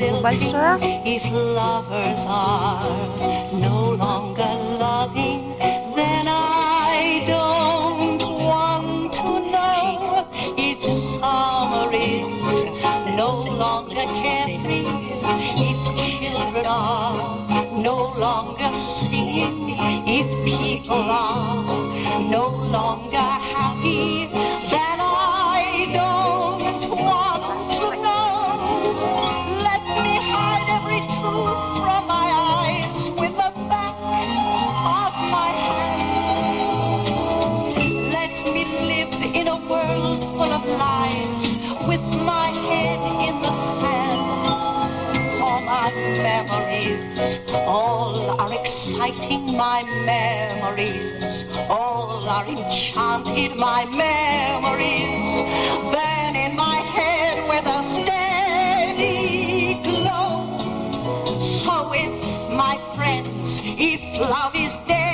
Спасибо большое. If lovers are no longer loving, then I don't want to know if summer is no longer carefree, if children are no longer singing, if people are no longer happy, then I world full of lies with my head in the sand. All my memories all are exciting, my memories all are enchanted, my memories burn in my head with a steady glow. So if my friends, if love is dead,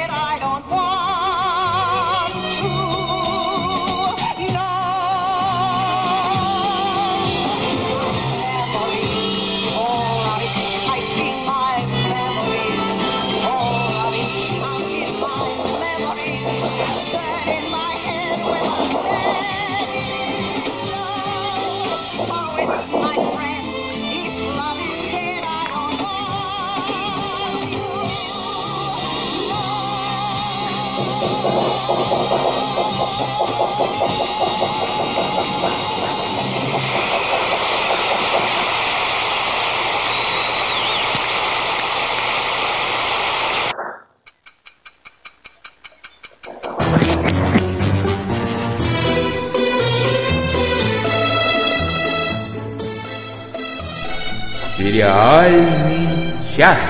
Сериальный час.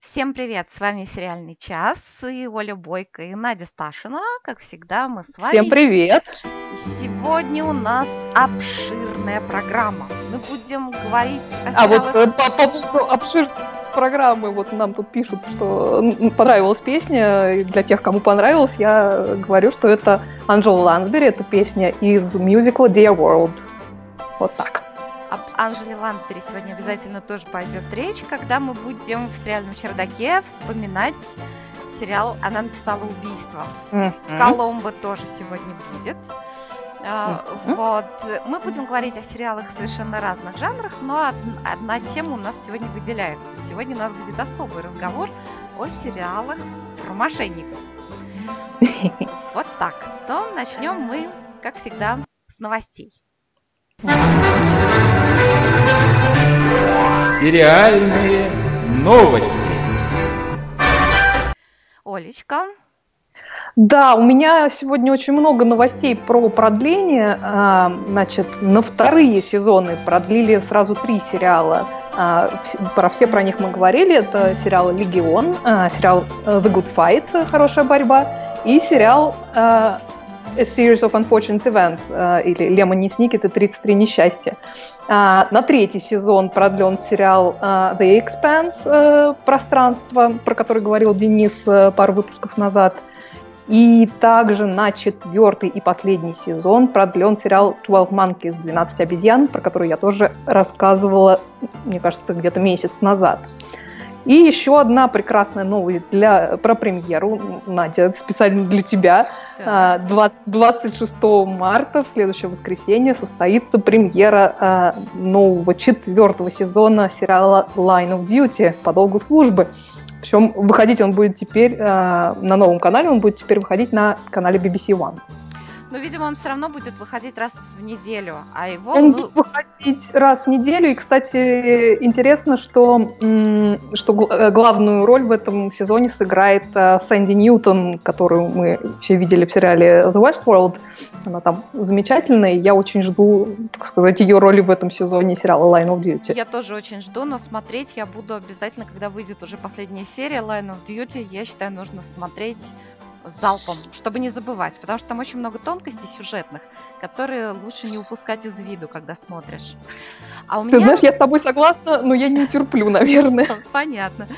Всем привет! С вами «Сериальный час» и Оля Бойко и Надя Сташина. Как всегда, мы с вами. Всем привет! Сегодня у нас обширная программа. Мы будем говорить о А вот сериалах- э, по поводу обширной программы, вот нам тут пишут, что понравилась песня, и для тех, кому понравилась, я говорю, что это Анджела Лансбери, это песня из мюзикла Dear World. Вот так. Об Анжеле Лансбери сегодня обязательно тоже пойдет речь, когда мы будем в сериальном чердаке вспоминать сериал «Она написала убийство». Коломбо тоже сегодня будет. А. Вот. Мы будем говорить о сериалах совершенно разных жанрах, но од- одна тема у нас сегодня выделяется. Сегодня у нас будет особый разговор о сериалах про мошенников. Вот так. То начнем мы, как всегда, с новостей. Сериальные новости. Олечка, Да, у меня сегодня очень много новостей про продление. А, Значит, на вторые сезоны продлили сразу три сериала. А, Про все про них мы говорили. Это сериал «Легион», а, сериал э, «The Good Fight» — «Хорошая борьба» и сериал э, «A Series of Unfortunate Events» э, или «Лемони Сникет» и «33 несчастья». На третий сезон продлен сериал э, «The Expanse» э, «Пространство», про который говорил Денис э, пару выпусков назад. И также на четвертый и последний сезон продлен сериал «12 Monkeys» «12 обезьян», про который я тоже рассказывала, мне кажется, где-то месяц назад. И еще одна прекрасная новость для, про премьеру, Надя, специально для тебя. А, два- 26 марта, в следующее воскресенье, состоится премьера а, нового четвертого сезона сериала Line of Duty по долгу службы. Причем выходить он будет теперь а, на новом канале, он будет теперь выходить на канале BBC One. Но, видимо, он все равно будет выходить раз в неделю, а его... Он ну, будет выходить раз в неделю. И, кстати, интересно, что, что э, главную роль в этом сезоне сыграет э, Сэнди Ньютон, которую мы все видели в сериале The Westworld. Она там замечательная, и я очень жду, так сказать, ее роли в этом сезоне сериала Line of Duty. Я тоже очень жду, но смотреть я буду обязательно, когда выйдет уже последняя серия Line of Duty. Я считаю, нужно смотреть залпом, чтобы не забывать, потому что там очень много тонкостей сюжетных, которые лучше не упускать из виду, когда смотришь. А у Ты меня... знаешь, я с тобой согласна, но я не терплю, наверное. Понятно.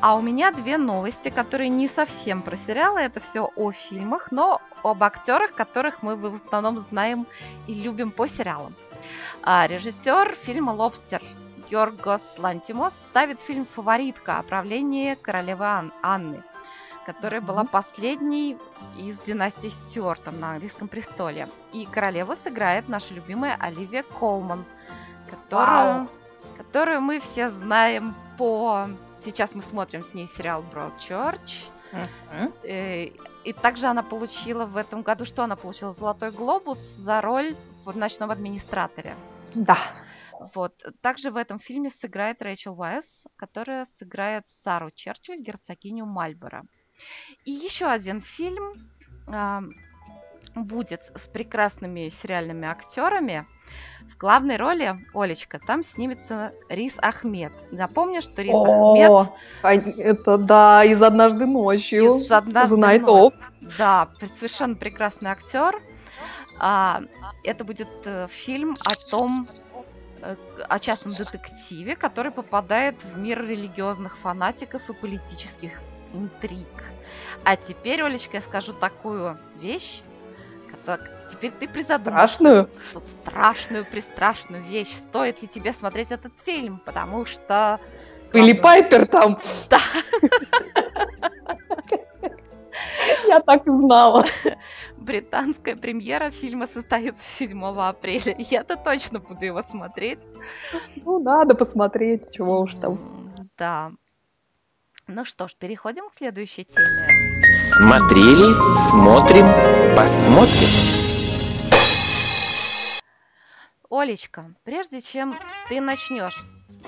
А у меня две новости, которые не совсем про сериалы, это все о фильмах, но об актерах, которых мы в основном знаем и любим по сериалам. А, режиссер фильма «Лобстер» Георгос Лантимос ставит фильм «Фаворитка» о правлении королевы Ан- Анны, которая была последней из династии Стюартом на английском престоле. И королеву сыграет наша любимая Оливия Колман, которую, Вау. которую мы все знаем по... Сейчас мы смотрим с ней сериал Broadchurch. Э, И также она получила в этом году, что она получила? Золотой глобус за роль в «Ночном администраторе». Да. Вот. Также в этом фильме сыграет Рэйчел Уайс, которая сыграет Сару Черчилль, герцогиню Мальборо. И еще один фильм а, будет с прекрасными сериальными актерами. В главной роли, Олечка, там снимется Рис Ахмед. Напомню, что Рис О, Ахмед Это да, из однажды ночью. из «Однажды ночью». Да, совершенно прекрасный актер. А, это будет э, фильм о том, э, о частном детективе, который попадает в мир религиозных фанатиков и политических интриг. А теперь, Олечка, я скажу такую вещь, кото- теперь ты призадумаешься. Страшную? Тут страшную, пристрашную вещь. Стоит ли тебе смотреть этот фильм? Потому что... Главное- Пайпер там. Да. Я так и знала. Британская премьера фильма состоится 7 апреля. Я-то точно буду его смотреть. Ну, надо посмотреть, чего уж там. Да. Ну что ж, переходим к следующей теме. Смотрели, смотрим, посмотрим. Олечка, прежде чем ты начнешь,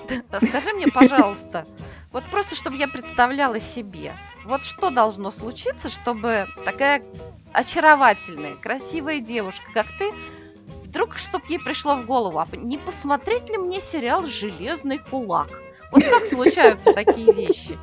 скажи мне, пожалуйста, вот просто чтобы я представляла себе, вот что должно случиться, чтобы такая очаровательная, красивая девушка, как ты, вдруг, чтоб ей пришло в голову, а не посмотреть ли мне сериал «Железный кулак»? Вот как случаются такие вещи?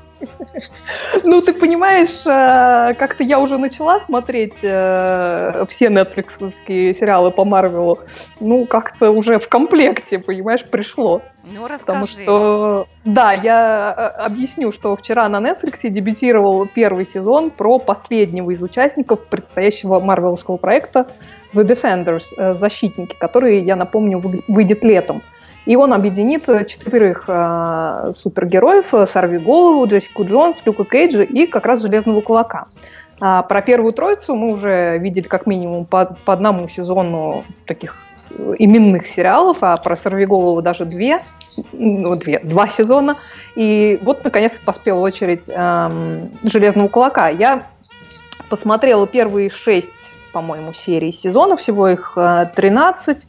Ну, ты понимаешь, э, как-то я уже начала смотреть э, все нетфликсовские сериалы по Марвелу. Ну, как-то уже в комплекте, понимаешь, пришло. Ну, Потому расскажи. что, да, я э, объясню, что вчера на Netflix дебютировал первый сезон про последнего из участников предстоящего марвеловского проекта The Defenders, защитники, который, я напомню, вы- выйдет летом. И он объединит э, четверых э, супергероев, э, Сорви Голову, Джессику Джонс, Люка Кейджа и как раз Железного Кулака. А про первую троицу мы уже видели как минимум по, по одному сезону таких э, именных сериалов, а про Сорвиголову даже две, ну, две, два сезона. И вот, наконец-то, поспела очередь эм, Железного Кулака. Я посмотрела первые шесть, по-моему, серий сезона, всего их э, 13,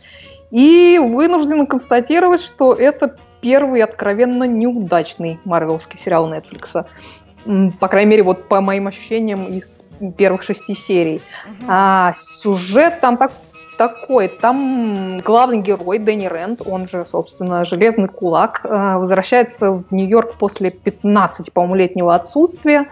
и вынуждена констатировать, что это первый откровенно неудачный марвеловский сериал Netflix. По крайней мере, вот по моим ощущениям из первых шести серий. Мгм. А сюжет там так, такой. Там главный герой Дэнни Рент, он же, собственно, Железный Кулак, э, возвращается в Нью-Йорк после 15, по-моему, летнего отсутствия.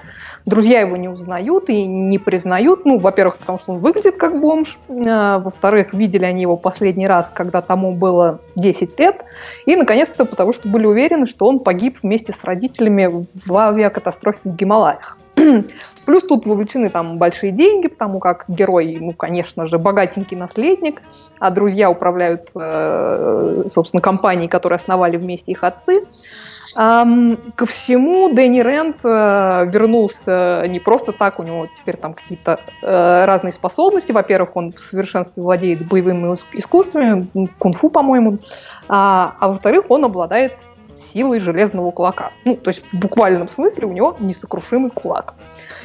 Друзья его не узнают и не признают. Ну, во-первых, потому что он выглядит как бомж. Э, Во-вторых, видели они его последний раз, когда тому было 10 лет. И, наконец-то, потому что были уверены, что он погиб вместе с родителями в авиакатастрофе в Гималаях. Плюс тут вовлечены там большие деньги, потому как герой, ну, конечно же, богатенький наследник, а друзья управляют, э, собственно, компанией, которую основали вместе их отцы. Ко всему Дэнни Рент э, вернулся не просто так, у него теперь там какие-то э, разные способности. Во-первых, он в совершенстве владеет боевыми иск- искусствами, кунг-фу, по-моему. А, а во-вторых, он обладает силой железного кулака. Ну, то есть в буквальном смысле у него несокрушимый кулак.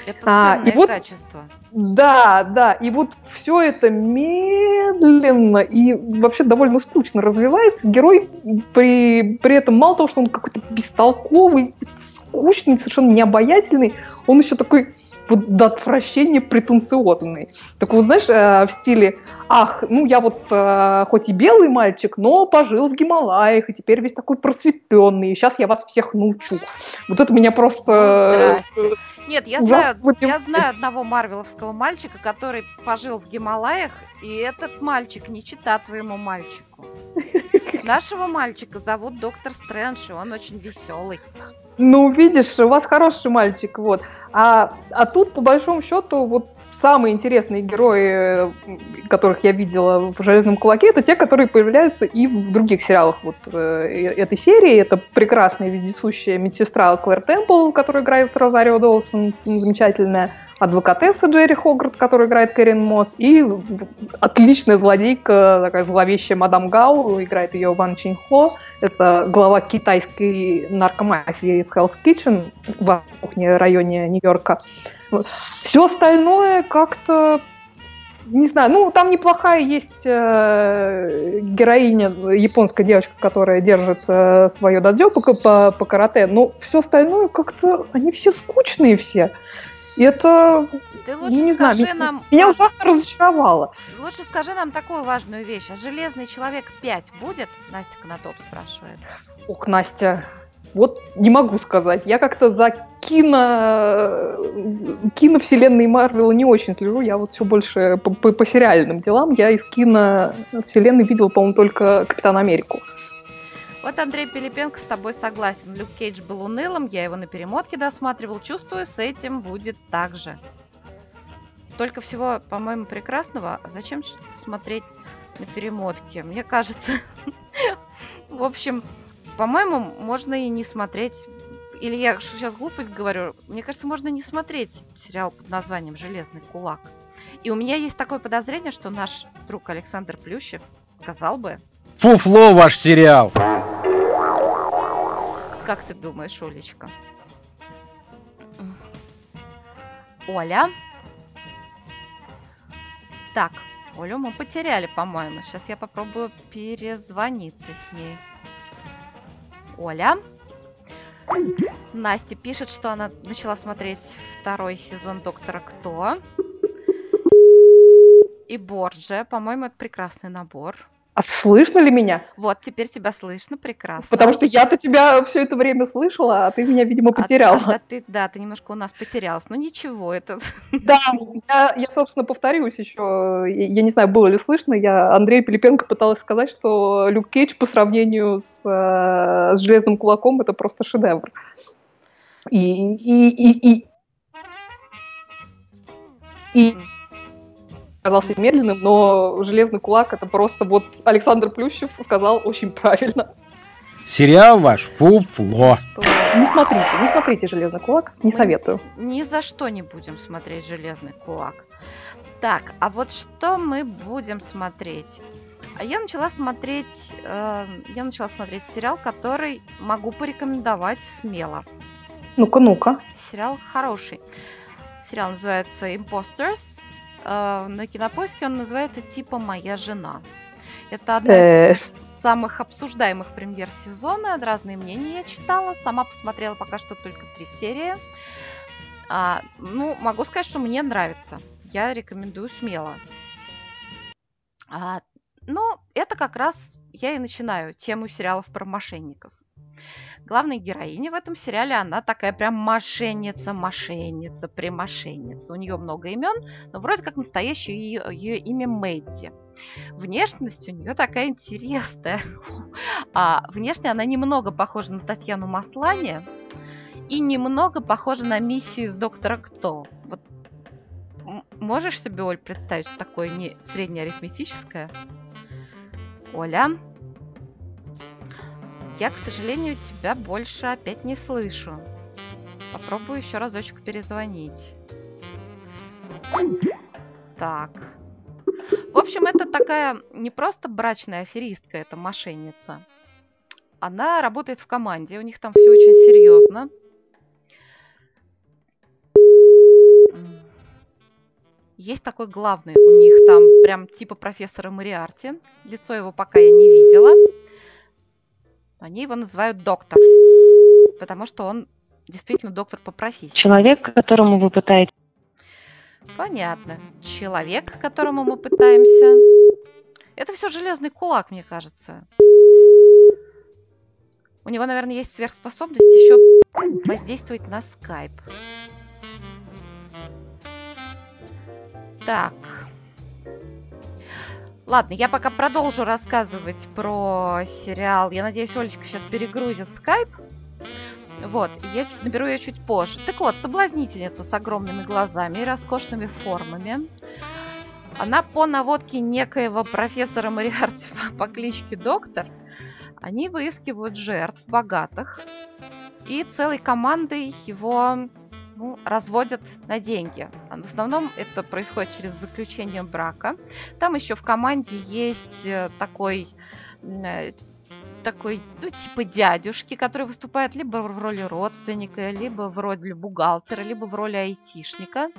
Это а, ценное и вот- качество. Да, да, и вот все это медленно и вообще довольно скучно развивается. Герой при, при этом мало того, что он какой-то бестолковый, скучный, совершенно необаятельный, он еще такой вот до отвращения претенциозный. Так вот, знаешь, э, в стиле, ах, ну я вот э, хоть и белый мальчик, но пожил в Гималаях, и теперь весь такой просветленный, и сейчас я вас всех научу. Вот это меня просто... э, Здрасте. Нет, я знаю, я знаю одного марвеловского мальчика, который пожил в Гималаях, и этот мальчик не чита твоему мальчику. Нашего мальчика зовут доктор Стрэндж, и он очень веселый. Ну, видишь, у вас хороший мальчик, вот. А, а тут, по большому счету, вот самые интересные герои, э, которых я видела в «Железном кулаке», это те, которые появляются и в других сериалах вот э, этой серии. Это прекрасная вездесущая медсестра Клэр Темпл, которая играет Розарио Доусон, замечательная адвокатесса Джерри Хогарт, которая играет Кэрин Мосс, и отличная злодейка, такая зловещая мадам Гау, играет ее Ван Чинхо. Это глава китайской наркомафии в Hell's Kitchen в районе Нью-Йорка. Все остальное как-то не знаю, ну там неплохая есть э, героиня, японская девочка, которая держит э, свое дадзё по, по, по карате, но все остальное как-то, они все скучные все. И это, Ты я лучше не знаю, скажи меня, нам... меня ужасно разочаровало. Лучше скажи нам такую важную вещь. А Железный Человек 5 будет? Настя Конотоп спрашивает. Ох, Настя, вот не могу сказать. Я как-то за кино... киновселенной Марвела не очень слежу. Я вот все больше по, по- сериальным делам. Я из киновселенной видела, по-моему, только Капитан Америку. Вот Андрей Пилипенко с тобой согласен. Люк Кейдж был унылым, я его на перемотке досматривал. Чувствую, с этим будет так же. Столько всего, по-моему, прекрасного. А Зачем смотреть на перемотке? Мне кажется... В общем, по-моему, можно и не смотреть... Или я сейчас глупость говорю. Мне кажется, можно не смотреть сериал под названием «Железный кулак». И у меня есть такое подозрение, что наш друг Александр Плющев сказал бы, Фуфло ваш сериал. Как ты думаешь, Олечка? Оля? Так, Олю мы потеряли, по-моему. Сейчас я попробую перезвониться с ней. Оля? Настя пишет, что она начала смотреть второй сезон Доктора Кто. И Борджа. По-моему, это прекрасный набор. А слышно ли меня? Вот, теперь тебя слышно прекрасно. Потому что я-то тебя все это время слышала, а ты меня, видимо, А- потеряла. а- а ты, да, ты немножко у нас потерялась. Ну ничего, это... Да, я, я, собственно, повторюсь еще. Я, не знаю, было ли слышно, я Андрею Пилипенко пыталась сказать, что Люк Кейдж по сравнению с, э, с Железным Кулаком это просто шедевр. И, и, и, и, и оказался медленным, но Железный Кулак это просто вот Александр Плющев сказал очень правильно. Сериал ваш фуфло. Не смотрите, не смотрите Железный Кулак, не Мы- советую. Ни за что не будем смотреть «Железный кулак». Так, а вот что мы будем смотреть? А я начала смотреть, э, я начала смотреть сериал, который могу порекомендовать смело. Ну-ка, ну-ка. Сериал хороший. Сериал называется Imposters. Э, на кинопоиске он называется типа Моя жена. Это одна Э. из самых обсуждаемых премьер сезона. Разные мнения я читала. Сама посмотрела пока что только три серии. А, ну, могу сказать, что мне нравится. Я рекомендую смело. А, ну, это как раз я и начинаю тему сериалов про мошенников. Главная героиня в этом сериале, она такая прям мошенница, мошенница, премошенница. У нее много имен, но вроде как настоящее ее, ее имя Мэдди. Внешность у нее такая интересная. А внешне она немного похожа на Татьяну Маслани и немного похожа на миссии из Доктора Кто. Вот можешь себе, Оль, представить что такое не среднеарифметическое? Оля? Я, к сожалению, тебя больше опять не слышу. Попробую еще разочек перезвонить. Так. В общем, это такая не просто брачная аферистка, это мошенница. Она работает в команде, у них там все очень серьезно. Есть такой главный у них там прям типа профессора Мариарти. Лицо его пока я не видела. Но Они его называют доктор, потому что он действительно доктор по профессии. Человек, которому вы пытаетесь Понятно. Человек, к которому мы пытаемся. Это все железный кулак, мне кажется. У него, наверное, есть сверхспособность еще воздействовать на скайп. Так. Ладно, я пока продолжу рассказывать про сериал. Я надеюсь, Олечка сейчас перегрузит скайп. Вот, я наберу ее чуть позже. Так вот, соблазнительница с огромными глазами и роскошными формами. Она по наводке некоего профессора Мариарти по кличке Доктор, они выискивают жертв богатых и целой командой его ну, разводят на деньги. В основном это происходит через заключение брака. Там еще в команде есть э, такой э, такой, ну, типа дядюшки, который выступает либо в роли родственника, либо в роли бухгалтера, либо в роли айтишника.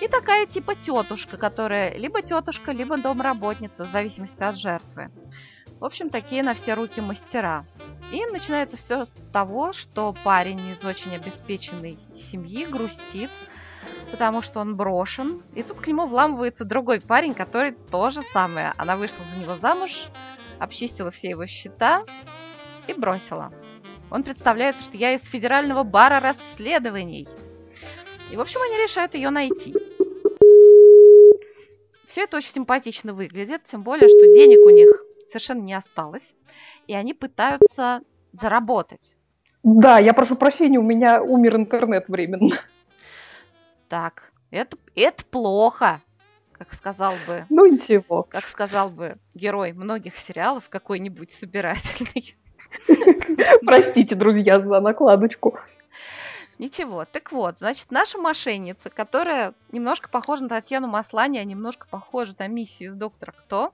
И такая типа тетушка, которая либо тетушка, либо домработница, в зависимости от жертвы. В общем, такие на все руки мастера. И начинается все с того, что парень из очень обеспеченной семьи грустит, потому что он брошен. И тут к нему вламывается другой парень, который то же самое. Она вышла за него замуж, обчистила все его счета и бросила. Он представляется, что я из федерального бара расследований. И, в общем, они решают ее найти. Все это очень симпатично выглядит, тем более, что денег у них совершенно не осталось. И они пытаются заработать. Да, я прошу прощения, у меня умер интернет временно. Так, это, это плохо, как сказал бы, Ну ничего. как сказал бы герой многих сериалов какой-нибудь собирательный. Простите, друзья, за накладочку. Ничего. Так вот, значит, наша мошенница, которая немножко похожа на Татьяну Маслани, а немножко похожа на миссию из Доктора Кто,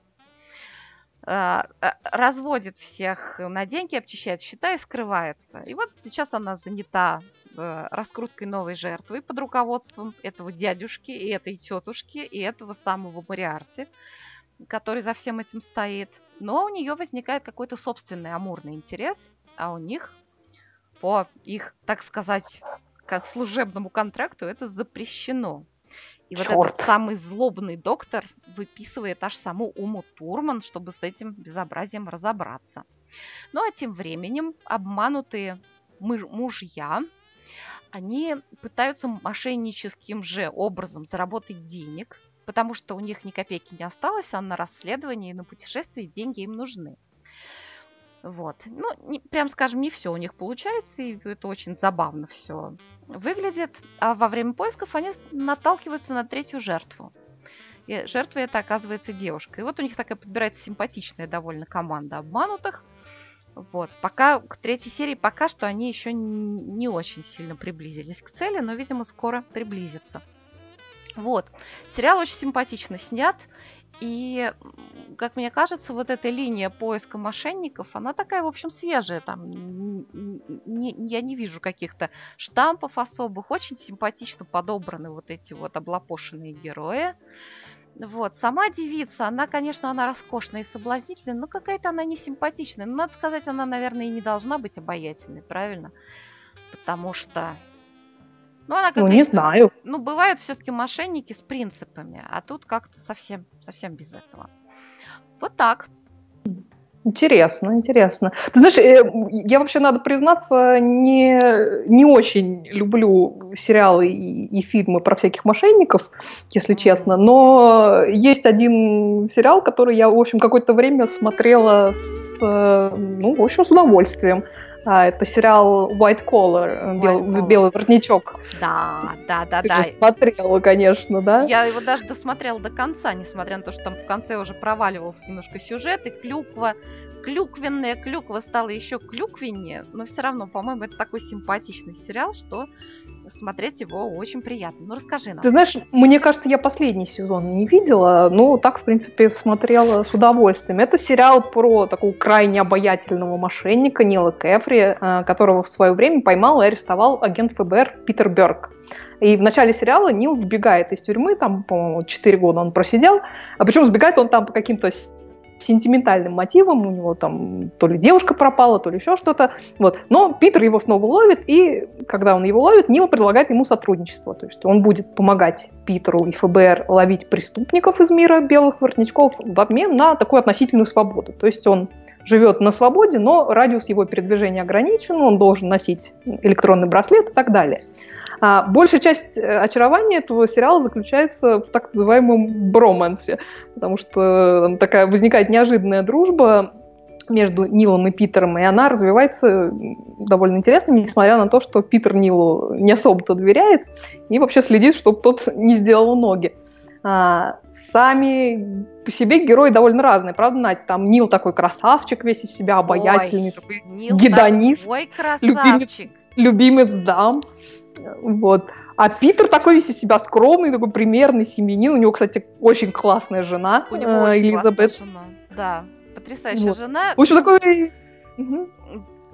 разводит всех на деньги, обчищает счета и скрывается. И вот сейчас она занята э, раскруткой новой жертвы под руководством этого дядюшки и этой тетушки и этого самого Мариарти, который за всем этим стоит. Но у нее возникает какой-то собственный амурный интерес, а у них по их, так сказать, как служебному контракту это запрещено. И вот Чёрт. этот самый злобный доктор выписывает аж саму Уму Турман, чтобы с этим безобразием разобраться. Ну а тем временем обманутые мужья, они пытаются мошенническим же образом заработать денег, потому что у них ни копейки не осталось, а на расследование и на путешествие деньги им нужны. Вот. Ну, не- прям скажем, не все у них получается, и это очень забавно все выглядит. А во время поисков они наталкиваются на третью жертву. И жертвой это оказывается девушка. И вот у них такая подбирается симпатичная довольно команда обманутых. Вот. Пока к третьей серии пока что они еще не очень сильно приблизились к цели, но, видимо, скоро приблизятся. Вот. Сериал очень симпатично снят. И, как мне кажется, вот эта линия поиска мошенников, она такая, в общем, свежая. Там не- я не вижу каких-то штампов особых. Очень симпатично подобраны вот эти вот облапошенные герои. Вот, сама девица, она, конечно, она роскошная и соблазнительная, но какая-то она не симпатичная. Ну, надо сказать, она, наверное, и не должна быть обаятельной, правильно? Потому что... Ну, она Ну, какая-то... не знаю. Ну, бывают все-таки мошенники с принципами, а тут как-то совсем, совсем без этого. Вот так. Интересно, интересно. Ты знаешь, э, я вообще, надо признаться, не, не очень люблю сериалы и, и фильмы про всяких мошенников, если честно, но есть один сериал, который я, в общем, какое-то время смотрела с, э, ну, в общем, с удовольствием. А, Это сериал White Collar, э, White Collar. белый воротничок. Да, да, да, Ты да. же смотрела, конечно, да? Я его даже досмотрела до конца, несмотря на то, что там в конце уже проваливался немножко сюжет, и клюква, клюквенная клюква стала еще клюквеннее, но все равно, по-моему, это такой симпатичный сериал, что смотреть его очень приятно. Ну, расскажи нам. Ты знаешь, мне кажется, я последний сезон не видела, но так, в принципе, смотрела с удовольствием. Это сериал про такого крайне обаятельного мошенника Нила Кэфри, э, которого в свое время поймал и арестовал агент ФБР Питер Берг. И в начале сериала Нил сбегает из тюрьмы, там, по-моему, 4 года он просидел, а причем сбегает он там по каким-то сентиментальным мотивом, у него там то ли девушка пропала, то ли еще что-то, вот. Но Питер его снова ловит, и когда он его ловит, Нил предлагает ему сотрудничество, то есть он будет помогать Питеру и ФБР ловить преступников из мира белых воротничков в обмен на такую относительную свободу, то есть он живет на свободе, но радиус его передвижения ограничен, он должен носить электронный браслет и так далее. А большая часть э, очарования этого сериала заключается в так называемом бромансе, потому что там такая возникает неожиданная дружба между Нилом и Питером, и она развивается довольно интересно, несмотря на то, что Питер Нилу не особо-то доверяет и вообще следит, чтобы тот не сделал ноги. А, сами по себе герои довольно разные, правда, Надя? Там Нил такой красавчик весь из себя, обаятельный, Ой, такой Нил гедонист, красавчик. любимец дам. Вот. А Питер такой весь из себя скромный, такой примерный семьянин. У него, кстати, очень классная жена, У него э, очень Элизабет. классная жена. Да, потрясающая Вот. жена. В общем, такой...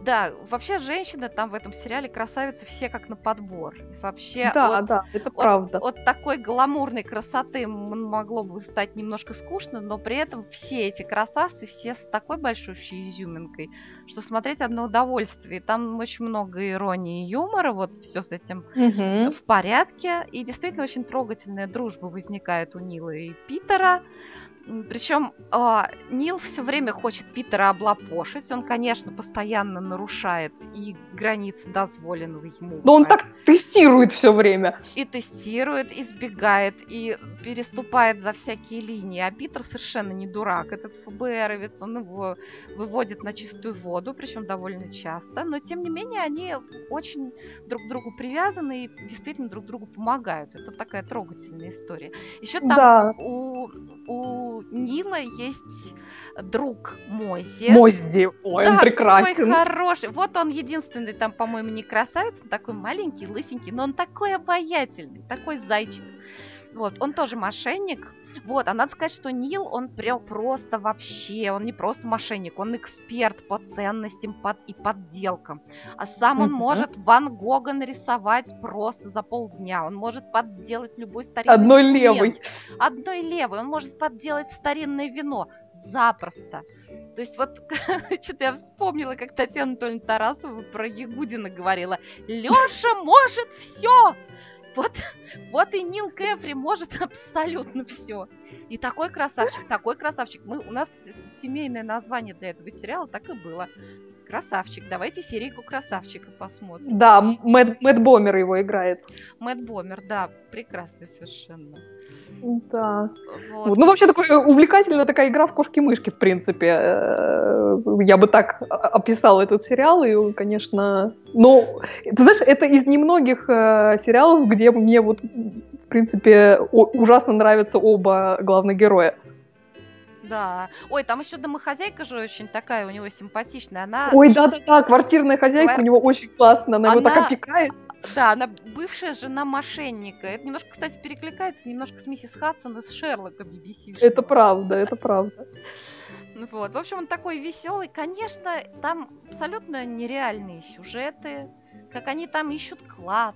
Да, вообще женщины там в этом сериале красавицы все как на подбор. Вообще Да, от, да, это от- правда. от такой гламурной красоты могло бы стать немножко скучно, но при этом все эти красавцы, все с такой большой вообще изюминкой, что смотреть одно удовольствие. Там очень много иронии и юмора, вот все с этим Мгм. в порядке. И действительно очень трогательная дружба возникает у Нила и Питера. Причем Нил все время хочет Питера облапошить. Он, конечно, постоянно нарушает и границы дозволенного ему. Но он а, так тестирует все время. И тестирует, избегает, и переступает за всякие линии. А Питер совершенно не дурак. Этот ФБРовец, он его выводит на чистую воду, причем довольно часто. Но, тем не менее, они очень друг к другу привязаны и действительно друг другу помогают. Это такая трогательная история. Еще там Да, у, у Нила есть друг Мози. Моззи, ой, Да, он прекрасен. такой хороший. Вот он единственный там, по-моему, не красавец, он такой маленький, лысенький, но он такой обаятельный, такой зайчик. Вот, он тоже мошенник. Вот, а надо сказать, что Нил, он прям просто вообще, он не просто мошенник, он эксперт по ценностям под, и подделкам. А сам он может Ван Гога нарисовать просто за полдня. Он может подделать любой старинный Одной документ. левой. Одной левой. Он может подделать старинное вино. Запросто. То есть вот что-то я вспомнила, как Татьяна Анатольевна Тарасова про Ягудина говорила. Леша может все! Вот, вот и Нил Кэфри может абсолютно все. И такой красавчик, такой красавчик. Мы, у нас семейное название для этого сериала так и было. Красавчик. Давайте серийку красавчика посмотрим. Да, Мэтт, Мэтт Бомер его играет. Мэтт Бомер, да, прекрасный совершенно. Да. Вот. Ну, вообще, такая увлекательная такая игра в кошки-мышки, в принципе. Э, Я бы так о- описала этот сериал, и, он, конечно... Ну, ты знаешь, это из немногих э, сериалов, где мне вот, в принципе, ужасно нравятся оба главных героя. Да. Ой, там еще домохозяйка же очень такая у него симпатичная. Она, Ой, да-да-да, квартирная хозяйка Квар- у него очень классная, она, его так Она- опекает. да, она бывшая жена мошенника. Это немножко, кстати, перекликается немножко с миссис Хадсон из Шерлока BBC. Это правда, это правда. Вот. В общем, он такой веселый. Конечно, там абсолютно нереальные сюжеты. Как они там ищут клад.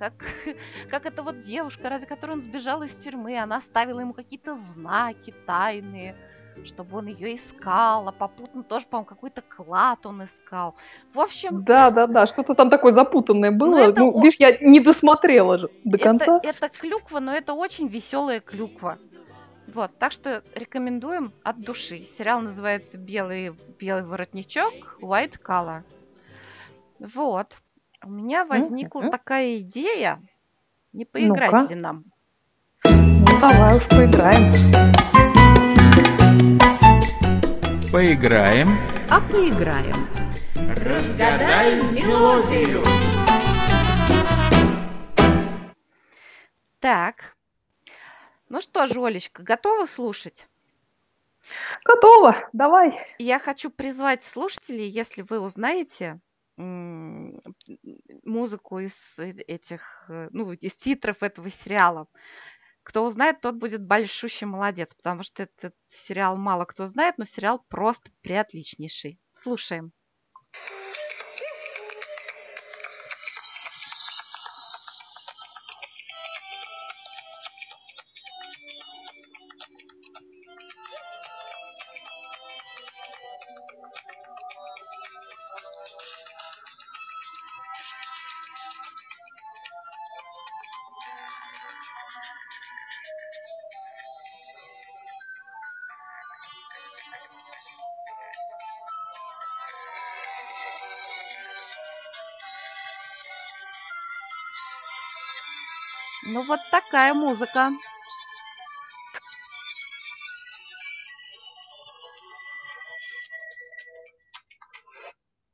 Как, как эта вот девушка, ради которой он сбежал из тюрьмы, она оставила ему какие-то знаки тайные, чтобы он ее искал, а попутно тоже, по-моему, какой-то клад он искал. В общем, Да-да-да, что-то там такое запутанное было. это Ну, видишь, я не досмотрела же до конца. это, это клюква, но это очень веселая клюква. Вот, так что рекомендуем от души. Сериал называется «Белый, белый воротничок», White Collar. Вот. У меня возникла Мгм. такая идея. Не поиграть Ну-ка. ли нам? Ну, давай уж поиграем. Поиграем. А поиграем. Разгадай мелодию. Так. Ну что ж, Олечка, готова слушать? Готово, давай. Я хочу призвать слушателей, если вы узнаете музыку из э- этих, э, ну, из титров этого сериала. Кто узнает, тот будет большущий молодец, потому что этот сериал мало кто знает, но сериал просто приотличнейший. Слушаем. Ну вот такая музыка.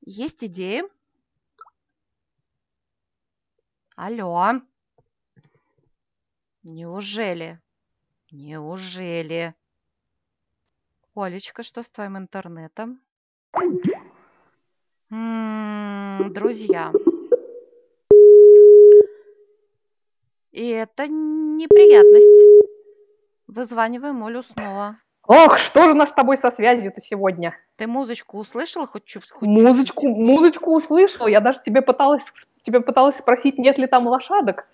Есть идеи? Алло. Неужели? Неужели? Олечка, что с твоим интернетом? М, Друзья. И это неприятность. Вызваниваем Олю снова. Ох, что же у нас с тобой со связью-то сегодня? Ты музычку услышала хоть чуть хоть Музычку, чуть-чуть? музычку услышала. Я даже тебе пыталась, тебе пыталась спросить, нет ли там лошадок.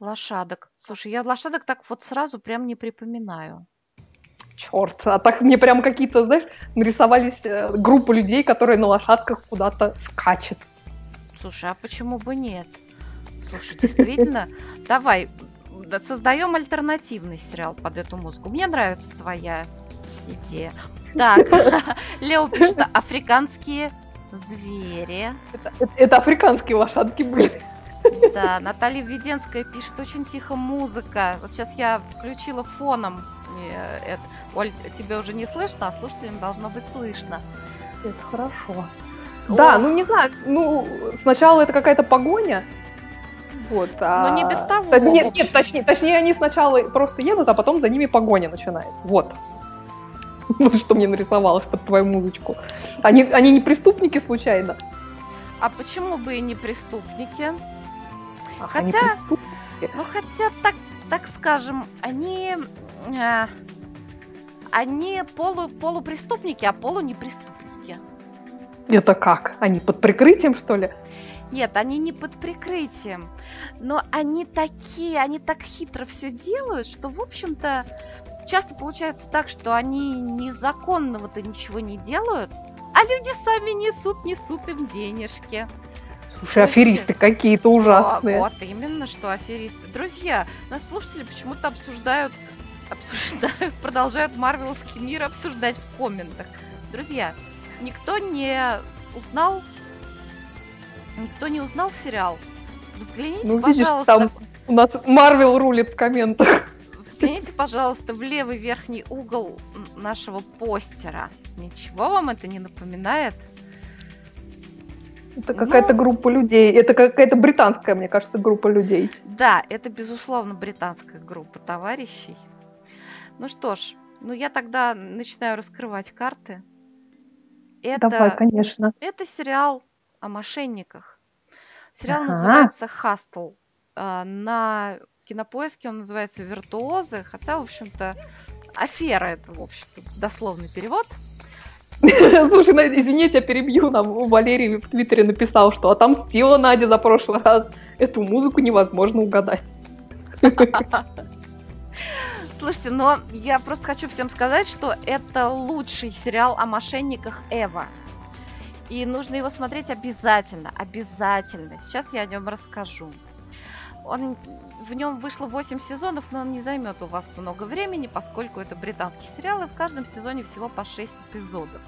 Лошадок. Слушай, я лошадок так вот сразу прям не припоминаю. Черт, а так мне прям какие-то, знаешь, нарисовались э, группа людей, которые на лошадках куда-то скачет. Слушай, а почему бы нет? Слушай, действительно, давай да, создаем альтернативный сериал под эту музыку. Мне нравится твоя идея. Так, Лео пишет, африканские звери. Это, это- это африканские лошадки были. Да, Наталья Введенская пишет, очень тихо музыка. Вот сейчас я включила фоном. э, это. Оль, тебе уже не слышно, а слушателям должно быть слышно. Это хорошо. Да, Ох. ну не знаю, ну сначала это какая-то погоня. Вот, а... Ну, не без того, Нет, нет, точнее, точнее, они сначала просто едут, а потом за ними погоня начинается. Вот. Вот что мне нарисовалось под твою музычку. Они, они не преступники случайно? А почему бы и не преступники? Ах, Хотя- преступники. Ну, хотя, так, так скажем, они... э, они полу, полупреступники, а полунепреступники. Это как? Они под прикрытием, что ли? Нет, они не под прикрытием. Но они такие, они так хитро все делают, что, в общем-то, часто получается так, что они незаконного-то ничего не делают, а люди сами несут, несут им денежки. Слушай, аферисты какие-то ужасные. А, Вот именно, что аферисты. Друзья, нас слушатели почему-то обсуждают, обсуждают, продолжают Марвеловский мир обсуждать в комментах. Друзья, никто не узнал, никто не узнал сериал. Взгляните, Ну, видишь, пожалуйста, там у нас Марвел рулит в комментах. взгляните, пожалуйста, в левый верхний угол нашего постера. Ничего вам это не напоминает? Это какая-то Ну. группа людей. Это какая-то британская, мне кажется, группа людей. Да, это, безусловно, британская группа товарищей. Ну что ж, ну я тогда начинаю раскрывать карты. Это, Давай, конечно. это сериал о мошенниках. Сериал Ага. называется «Хастл». А, На кинопоиске он называется «Виртуозы», хотя, в общем-то, афера это, в общем-то, дословный перевод. Слушай, Надя, извини, я тебя перебью. Нам Валерий в Твиттере написал, что отомстила Надя за прошлый раз. Эту музыку невозможно угадать. Слушайте, но я просто хочу всем сказать, что это лучший сериал о мошенниках Эва. И нужно его смотреть обязательно, обязательно. Сейчас я о нем расскажу. Он, в нем вышло 8 сезонов, но он не займет у вас много времени, поскольку это британский сериал, и в каждом сезоне всего по 6 эпизодов.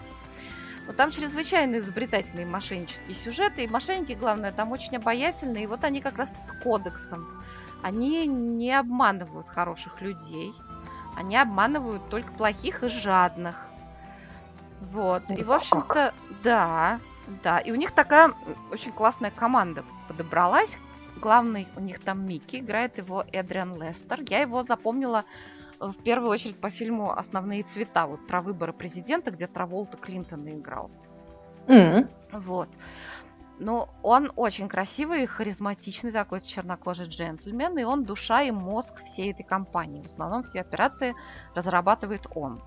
Но там чрезвычайно изобретательные мошеннические сюжеты, и мошенники, главное, там очень обаятельные, и вот они как раз с кодексом. Они не обманывают хороших людей, они обманывают только плохих и жадных. Вот. И, в общем-то, да, да. И у них такая очень классная команда подобралась. Главный у них там Микки, играет его Эдриан Лестер. Я его запомнила э, в первую очередь по фильму «Основные цвета», вот про выборы президента, где Траволта Клинтона играл. М. Вот. Ну, он очень красивый, харизматичный такой чернокожий джентльмен, и он душа и мозг всей этой компании. В основном все операции разрабатывает он.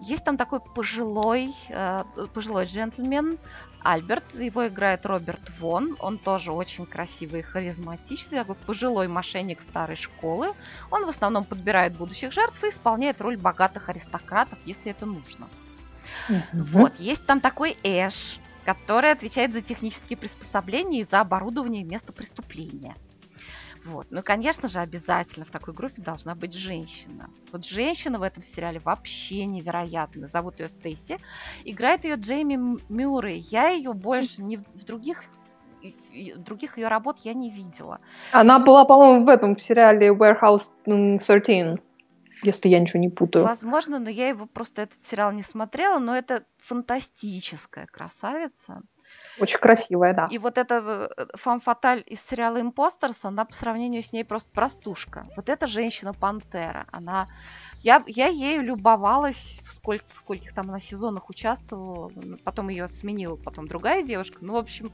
Есть там такой пожилой, э, пожилой джентльмен Альберт, его играет Роберт Вон, он тоже очень красивый и харизматичный, такой пожилой мошенник старой школы. Он в основном подбирает будущих жертв и исполняет роль богатых аристократов, если это нужно. Вот, есть там такой Эш, который отвечает за технические приспособления и за оборудование места преступления. Вот. Ну, и, конечно же, обязательно в такой группе должна быть женщина. Вот женщина в этом сериале вообще невероятная. Зовут ее Стейси. Играет ее Джейми Мюррей. Я ее больше не в других других ее работ я не видела. Она была, по-моему, в этом в сериале Warehouse м, 13, если я ничего не путаю. Возможно, но я его просто этот сериал не смотрела, но это фантастическая красавица. Очень красивая, да. И вот эта фам фаталь из сериала Импостерс, она по сравнению с ней просто простушка. Вот эта женщина-пантера, она... Я, я ею любовалась, в, сколь, в скольких там она сезонах участвовала, потом ее сменила потом другая девушка. Ну, в общем,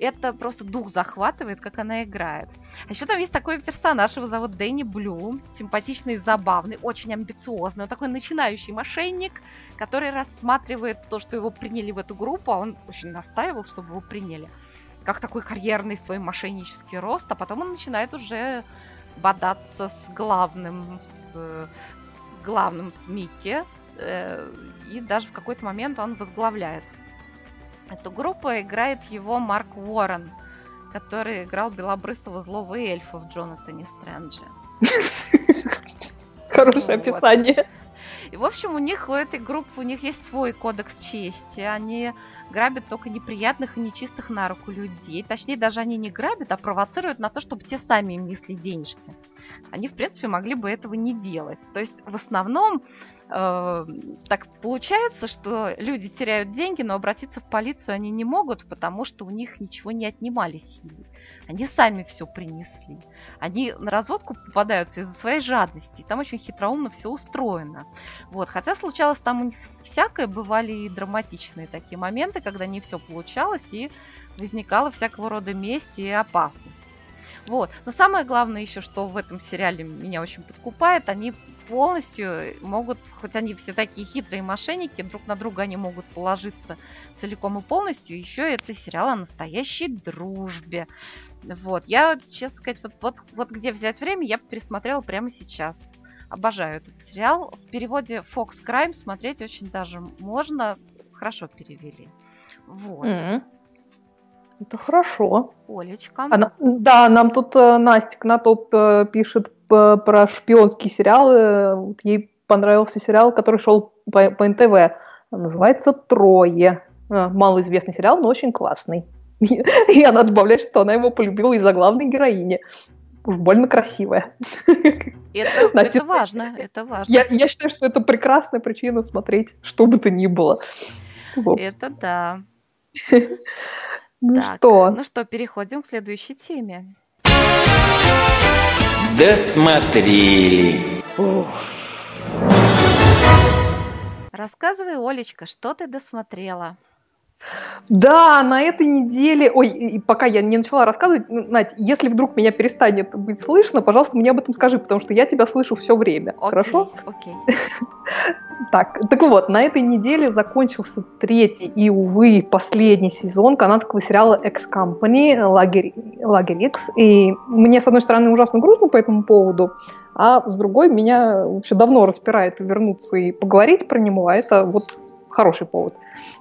это просто дух захватывает, как она играет. А еще там есть такой персонаж, его зовут Дэнни Блю, симпатичный, забавный, очень амбициозный, он такой начинающий мошенник, который рассматривает то, что его приняли в эту группу, а он очень настаивал, чтобы его приняли, как такой карьерный свой мошеннический рост, а потом он начинает уже бодаться с главным, с главным с Микки, э, и даже в какой-то момент он возглавляет эту группу, играет его Марк Уоррен, который играл белобрысого злого эльфа в Джонатане Стрэнджа. Хорошее описание. И, в общем, у них, у этой группы, у них есть свой кодекс чести. Они грабят только неприятных и нечистых на руку людей. Точнее, даже они не грабят, а провоцируют на то, чтобы те сами им несли денежки. Они, в принципе, могли бы этого не делать. То есть, в основном, э, так получается, что люди теряют деньги, но обратиться в полицию они не могут, потому что у них ничего не отнимали силой. Они сами все принесли. Они на разводку попадаются из-за своей жадности. И там очень хитроумно все устроено. Вот. Хотя случалось там у них всякое, бывали и драматичные такие моменты, когда не все получалось, и возникала всякого рода месть и опасность. Вот. Но самое главное еще, что в этом сериале меня очень подкупает, они полностью могут, хоть они все такие хитрые мошенники, друг на друга они могут положиться целиком и полностью. Еще это сериал о настоящей дружбе. Вот, я, честно сказать, вот, вот, вот где взять время, я пересмотрела прямо сейчас. Обожаю этот сериал. В переводе Fox Crime смотреть очень даже можно. Хорошо перевели. Вот. М. Это хорошо. Олечка. А на- да, нам тут э, Настик на топ э, пишет п- про шпионские сериалы. Вот Ей понравился сериал, который шел по, по НТВ. Называется «Трое». Э, Малоизвестный сериал, но очень классный. И она добавляет, что она его полюбила из-за главной героини. Уж больно красивая. Это, Настя, это важно, это важно. Я, я считаю, что это прекрасная причина смотреть, что бы то ни было. Вот. Это да. Ну так. что, Ну что, переходим к следующей теме. Досмотрели. Рассказывай, Олечка, что ты досмотрела? Да, на этой неделе... Ой, и пока я не начала рассказывать, ну, Надь, если вдруг меня перестанет быть слышно, пожалуйста, мне об этом скажи, потому что я тебя слышу все время. Окей, Хорошо? Окей. Так, так вот, на этой неделе закончился третий и, увы, последний сезон канадского сериала X-Company Лагерь, Лагерь X. И мне, с одной стороны, ужасно грустно по этому поводу, а с другой меня вообще давно распирает вернуться и поговорить про него, а это вот хороший повод.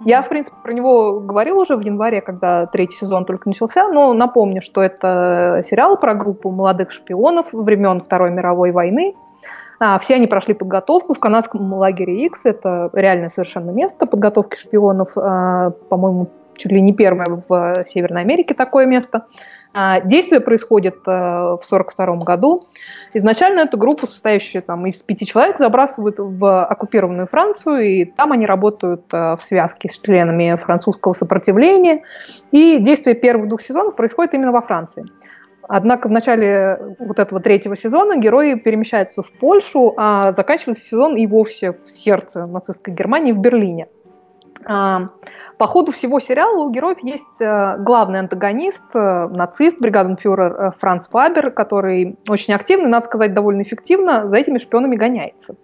Я, в принципе, про него говорила уже в январе, когда третий сезон только начался, но напомню, что это сериал про группу молодых шпионов времен Второй мировой войны. А, все они прошли подготовку в канадском лагере X. Это реальное совершенно место подготовки шпионов. а, по-моему, чуть ли не первое в Северной Америке такое место. А, Действие происходит э, в 1942 году. Изначально эту группу, состоящую там, из пяти человек, забрасывают в оккупированную Францию, и там они работают э, в связке с членами французского сопротивления. И действие первых двух сезонов происходит именно во Франции. Однако в начале вот этого третьего сезона герои перемещаются в Польшу, а заканчивается сезон и вовсе в сердце нацистской Германии в Берлине. По ходу всего сериала у героев есть э, главный антагонист, э, нацист, бригаденфюрер э, Франц Фабер, который очень активно, надо сказать, довольно эффективно за этими шпионами гоняется.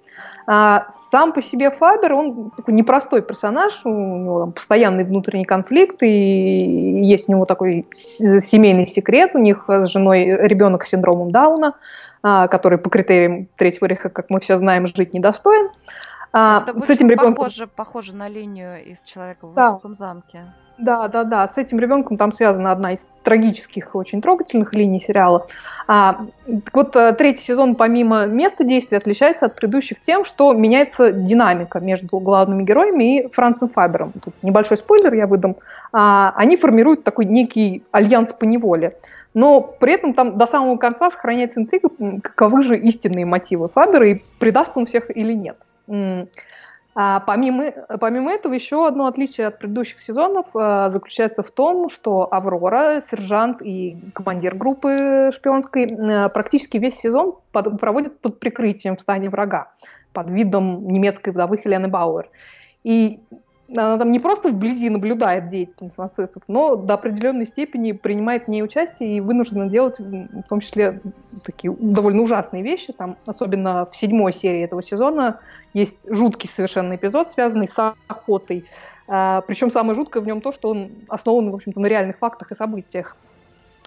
А, Сам по себе Фабер, он такой непростой персонаж, у него там постоянный внутренний конфликт, и есть у него такой семейный секрет, у них с женой ребенок с синдромом Дауна, а, который по критериям Третьего рейха, как мы все знаем, жить недостоин. А, Это с этим ребенком похоже, похоже на линию из «Человека в Да. высоком замке». Да, да, да. С этим ребенком там связана одна из трагических, очень трогательных линий сериала. А, так вот, э, третий сезон, помимо места действия, отличается от предыдущих тем, что меняется динамика между главными героями и Францем Фабером. Тут небольшой спойлер я выдам. А, они формируют такой некий альянс по неволе. Но при этом там до самого конца сохраняется интрига, каковы же истинные мотивы Фабера и предаст он всех или нет. А помимо, помимо этого, еще одно отличие от предыдущих сезонов э, заключается в том, что Аврора, сержант и командир группы шпионской э, практически весь сезон под- проводят под прикрытием в стане врага, под видом немецкой вдовы Хелены Бауэр. И она там не просто вблизи наблюдает деятельность нацистов, но до определенной степени принимает в ней участие и вынуждена делать в том числе такие довольно ужасные вещи. Там, особенно в седьмой серии этого сезона, есть жуткий совершенно эпизод, связанный с охотой. А, Причем самое жуткое в нем то, что он основан, в общем-то, на реальных фактах и событиях.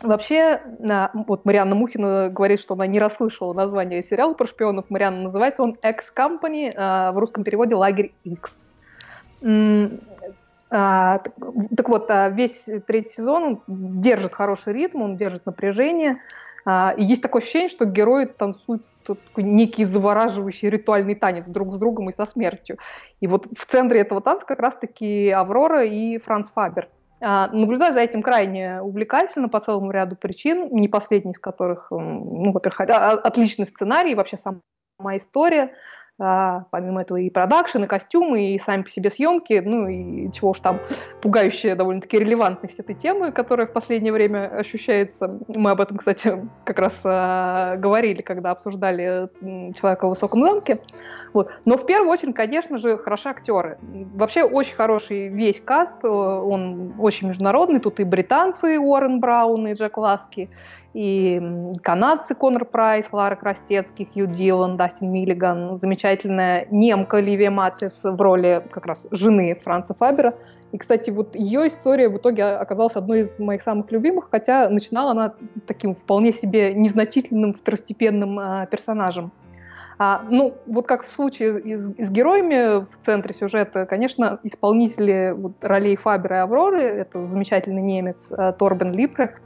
Вообще, а, вот Марианна Мухина говорит, что она не расслышала название сериала про шпионов. Марианна называется он X-Company, а, в русском переводе «Лагерь X». А, так, вот, а, весь третий сезон он держит хороший ритм, он держит напряжение. А, И есть такое ощущение, что герои танцуют такой некий завораживающий ритуальный танец друг с другом и со смертью. И вот в центре этого танца как раз-таки Аврора и Франц Фабер. Наблюдая за этим крайне увлекательно по целому ряду причин, не последний из которых, ну, во-первых, отличный сценарий, вообще сама история, а, помимо этого и продакшн, и костюмы, и сами по себе съемки, ну и чего уж там, пугающая довольно-таки релевантность этой темы, которая в последнее время ощущается. Мы об этом, кстати, как раз а, говорили, когда обсуждали «Человека в высоком замке». Вот. Но в первую очередь, конечно же, хороши актеры. Вообще очень хороший весь каст, э, он очень международный. Тут и британцы Уоррен Браун и Джек Ласки, и канадцы Конор Прайс, Лара Крастецкий, Хью Дилан, Дастин Миллиган, замечательная немка Ливия Матис в роли как раз жены Франца Фабера. И, кстати, вот ее история в итоге оказалась одной из моих самых любимых, хотя начинала она таким вполне себе незначительным второстепенным а, персонажем. А, ну, вот как в случае с, с героями в центре сюжета, конечно, исполнители вот, ролей Фабера и Авроры, это замечательный немец э, Торбен Липрехт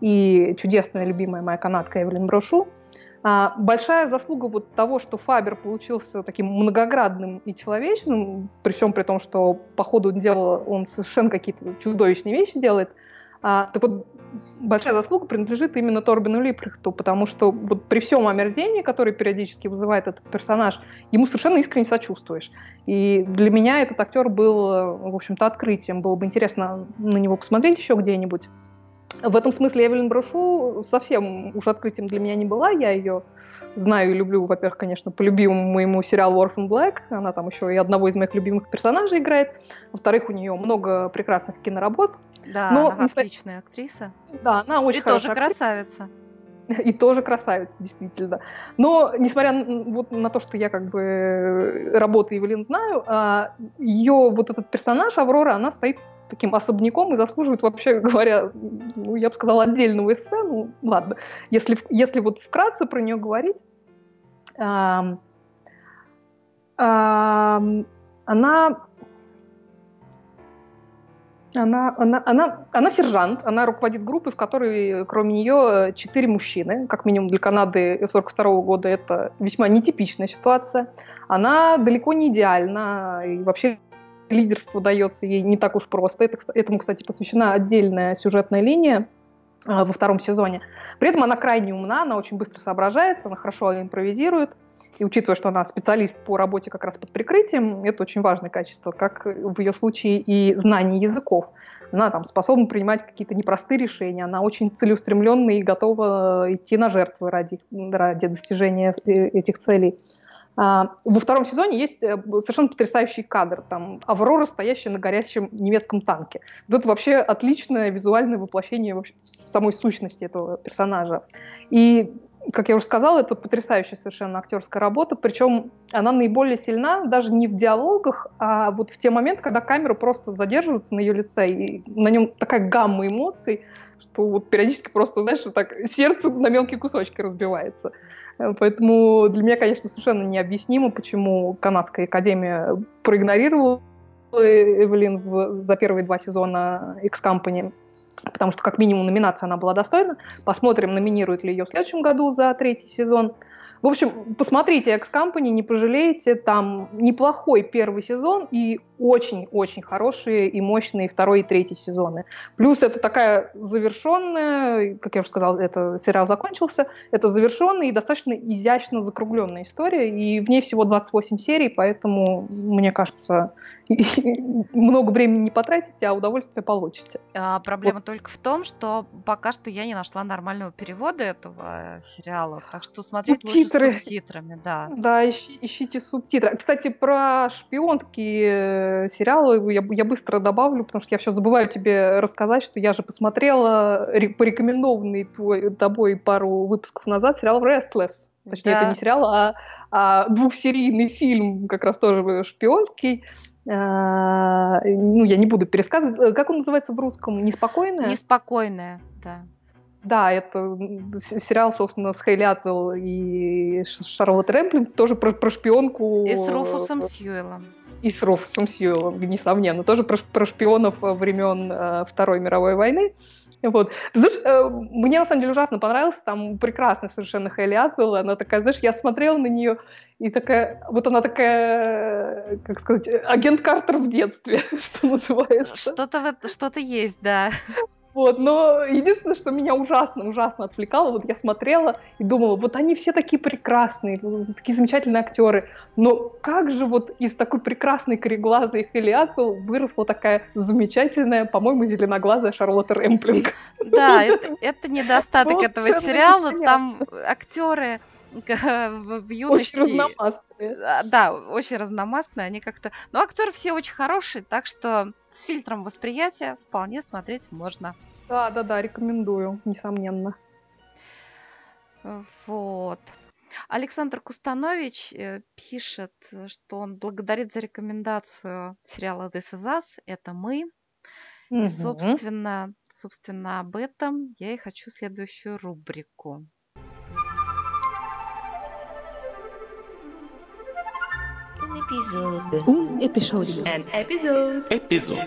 и чудесная любимая моя канадка Эвелин Брошу. А, большая заслуга вот того, что Фабер получился таким многоградным и человечным, при всем при том, что по ходу дела он совершенно какие-то чудовищные вещи делает, а, так вот, большая заслуга принадлежит именно Торбину Липрехту, потому что вот при всем омерзении, которое периодически вызывает этот персонаж, ему совершенно искренне сочувствуешь. И для меня этот актер был, в общем-то, открытием. Было бы интересно на него посмотреть еще где-нибудь. В этом смысле Эвелин Брошу совсем уж открытием для меня не была. Я ее знаю и люблю, во-первых, конечно, по любимому моему сериалу Orphan Black. Она там еще и одного из моих любимых персонажей играет. Во-вторых, у нее много прекрасных киноработ. Да, Но, она несмотря- отличная актриса. Да, она очень И тоже актриса. красавица. И тоже красавица, действительно. Но, несмотря на, вот на то, что я как бы э, работы Евелин знаю, а, ее вот этот персонаж Аврора, она стоит таким особняком и заслуживает, вообще говоря, ну, я бы сказала, отдельного эссе. Ну, ладно. Если, если вот вкратце про нее говорить, ам, ам, она она, она, она, она сержант, она руководит группой, в которой кроме нее четыре мужчины. Как минимум для Канады 42 года это весьма нетипичная ситуация. Она далеко не идеальна, и вообще лидерство дается ей не так уж просто. Это, этому, кстати, посвящена отдельная сюжетная линия во втором сезоне. При этом она крайне умна, она очень быстро соображает, она хорошо импровизирует. И учитывая, что она специалист по работе как раз под прикрытием, это очень важное качество, как в ее случае и знание языков. Она там способна принимать какие-то непростые решения, она очень целеустремленная и готова идти на жертвы ради, ради достижения э, этих целей. А, Во втором сезоне есть э, совершенно потрясающий кадр. Там Аврора, стоящая на горящем немецком танке. Вот это вообще отличное визуальное воплощение самой сущности этого персонажа. И как я уже сказала, это потрясающая совершенно актерская работа, причем она наиболее сильна даже не в диалогах, а вот в те моменты, когда камера просто задерживается на ее лице, и на нем такая гамма эмоций, что вот периодически просто, знаешь, так сердце на мелкие кусочки разбивается. Э, Поэтому для меня, конечно, совершенно необъяснимо, почему Канадская академия проигнорировала Эвелин в- за первые два сезона X-Company, потому что как минимум номинация она была достойна. Посмотрим, номинируют ли ее в следующем году за третий сезон. В общем, посмотрите X-Company, не пожалеете. Там неплохой первый сезон и очень-очень хорошие и мощные второй и третий сезоны. Плюс это такая завершенная, как я уже сказала, это сериал закончился, это завершенная и достаточно изящно закругленная история, и в ней всего 28 серий, поэтому, мне кажется, много времени не потратите, а удовольствие получите. А, проблема только в том, что пока что я не нашла нормального перевода этого э, сериала, так что смотреть Субтитры. субтитрами, да. Да, ищи- ищите субтитры. Кстати, про шпионские э, сериалы я, я быстро добавлю, потому что я все забываю тебе рассказать, что я же посмотрела ре- порекомендованный твой, тобой пару выпусков назад сериал Restless. Точнее, Да. это не сериал, а, а двухсерийный фильм, как раз тоже шпионский. А, ну, я не буду пересказывать. Э, Как он называется в русском? Неспокойная? Неспокойная, да. Да, это сериал, собственно, с Хейли Атвелл и Шарлотт Рэмплин, тоже про, про шпионку. И с Руфусом Сьюэлом. И с Руфусом Сьюэллом, несомненно. Тоже про, про шпионов времен э, Второй мировой войны. Вот. Знаешь, э, мне на самом деле ужасно понравился, там прекрасная совершенно Хейли Атвелл, она такая, знаешь, я смотрела на нее, и такая, вот она такая, как сказать, э, агент Картер в детстве, что называется. Что-то что-то есть, да. Вот, но единственное, что меня ужасно, ужасно отвлекало, вот я смотрела и думала, вот они все такие прекрасные, ну, такие замечательные актеры, но как же вот из такой прекрасной кореглазой Атвелл выросла такая замечательная, по-моему, зеленоглазая Шарлотта Рэмплинг. Да, это, это недостаток Вот этого сериала. Там актеры к- в, юности. Очень разномастная. А, Да, очень разномастные. Они как-то. Но актеры все очень хорошие, так что с фильтром восприятия вполне смотреть можно. Да, да, да, рекомендую, несомненно. Вот. Александр Кустанович э, пишет, что он благодарит за рекомендацию сериала This Is Us. Это мы. И, Мгм. собственно, собственно, об этом я и хочу следующую рубрику. Эпизод. Un episodio. An episode. Эпизод.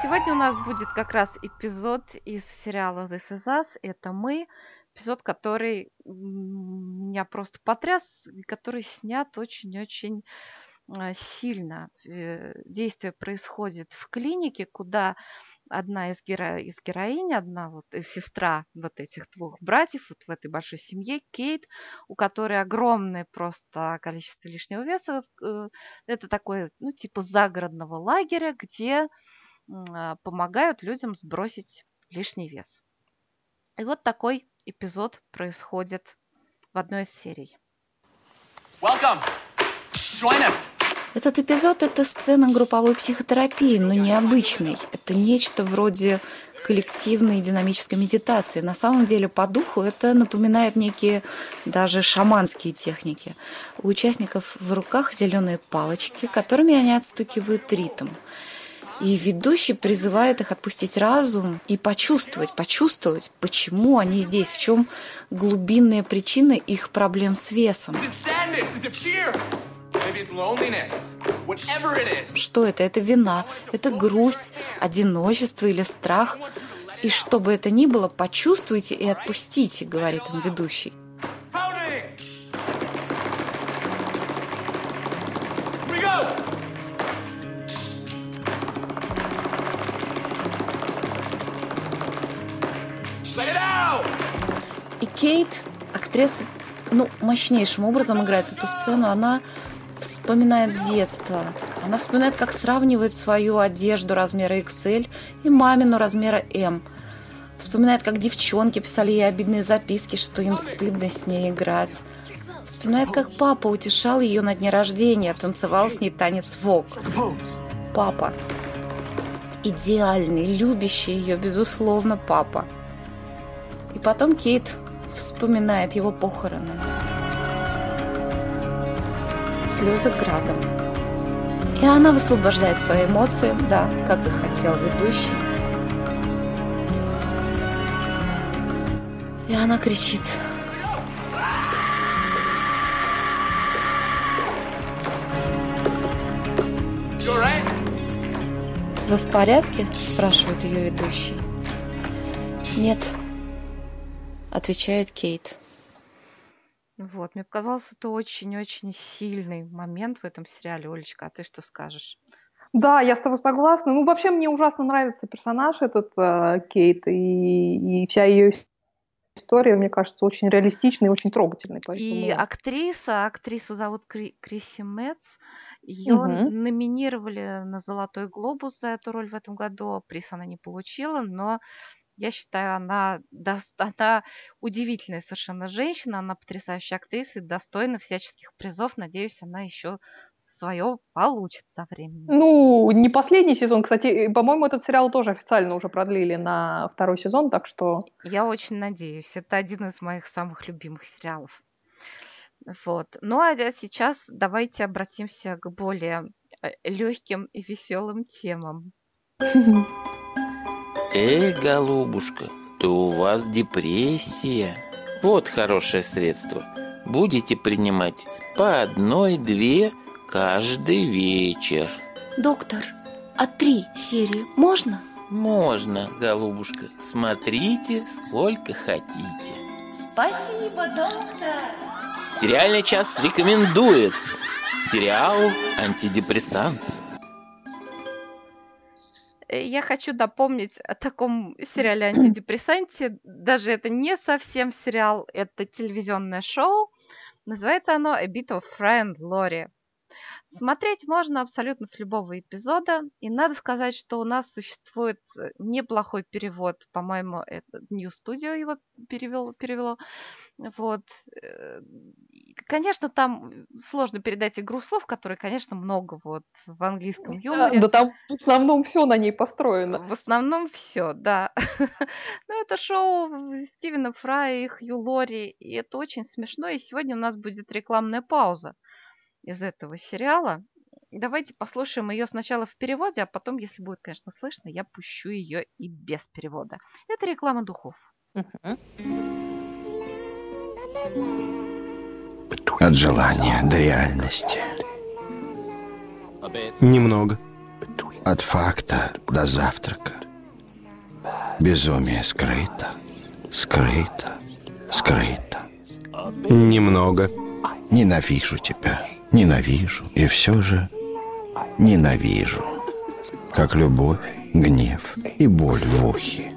Сегодня у нас будет как раз эпизод из сериала This Is Us. Это мы. Эпизод, который меня просто потряс, и который снят очень-очень э, сильно. Э, Действие происходит в клинике, куда одна из, геро... из героинь, одна вот э, сестра вот этих двух братьев, вот в этой большой семье, Кейт, у которой огромное просто количество лишнего веса. э, Это такое, ну, типа загородного лагеря, где а, помогают людям сбросить лишний вес. И вот такой эпизод происходит в одной из серий. Welcome. Join us. Этот эпизод – это сцена групповой психотерапии, но необычной. Это нечто вроде коллективной динамической медитации. На самом деле, по духу это напоминает некие даже шаманские техники. У участников в руках зеленые палочки, которыми они отстукивают ритм. И ведущий призывает их отпустить разум и почувствовать, почувствовать, почему они здесь, в чем глубинные причины их проблем с весом. Is it sadness? It's Что это? Это вина, это грусть, одиночество или страх. И что бы это ни было, почувствуйте и отпустите, говорит им ведущий. И Кейт, актриса, ну, мощнейшим образом играет эту сцену. Она вспоминает детство. Она вспоминает, как сравнивает свою одежду размера XL и мамину размера M. Вспоминает, как девчонки писали ей обидные записки, что им стыдно с ней играть. Вспоминает, как папа утешал ее на дне рождения, танцевал с ней танец вок. Папа. Идеальный, любящий ее, безусловно, папа. И потом Кейт вспоминает его похороны. Слезы градом. И она высвобождает свои эмоции, да, как и хотел ведущий. И она кричит. «Вы в порядке?» – спрашивает ее ведущий. «Нет», – отвечает Кейт. Вот, мне показалось, это очень-очень сильный момент в этом сериале. Олечка, а ты что скажешь? Да, я с тобой согласна. Ну, вообще, мне ужасно нравится персонаж этот э, Кейт, и, и вся ее история, мне кажется, очень реалистичной и очень трогательной. И Поэтому... актриса, актрису зовут Кри- Криси Мэтс, ее Мгм. номинировали на Золотой глобус за эту роль в этом году. Приз она не получила, но я считаю, она, она удивительная совершенно женщина, она потрясающая актриса и достойна всяческих призов. Надеюсь, она еще свое получит со временем. Ну, не последний сезон, кстати, по-моему, этот сериал тоже официально уже продлили на второй сезон, так что Я очень надеюсь. Это один из моих самых любимых сериалов. Вот. Ну а да, сейчас давайте обратимся к более легким и веселым темам. Эй, голубушка, да у вас депрессия. Вот хорошее средство. Будете принимать по одной-две каждый вечер. «Доктор, а три серии можно?» Можно, голубушка, смотрите сколько хотите. «Спасибо, доктор!» Сериальный час рекомендует сериал «Антидепрессант». Э, Я хочу напомнить о таком сериале антидепрессанте. Даже это не совсем сериал, это телевизионное шоу. Называется оно A Bit of Fry and Laurie. Смотреть можно абсолютно с любого эпизода. И надо сказать, что у нас существует э, неплохой перевод. По-моему, это New Studio его перевел, перевело. Вот. Э, Конечно, там сложно передать игру слов, которые, конечно, много вот в английском юморе. да там в основном все на ней построено. В основном все, да. Но это шоу Стивена Фрая и Хью Лори, и это очень смешно. И сегодня у нас будет рекламная пауза из этого сериала. Давайте послушаем ее сначала в переводе, а потом, если будет, конечно, слышно, я пущу ее и без перевода. Это реклама духов. От желания до реальности. Немного. От факта до завтрака. Безумие скрыто, скрыто, скрыто. Немного. Ненавижу тебя, ненавижу, и все же ненавижу. Как любовь, гнев и боль в ухе.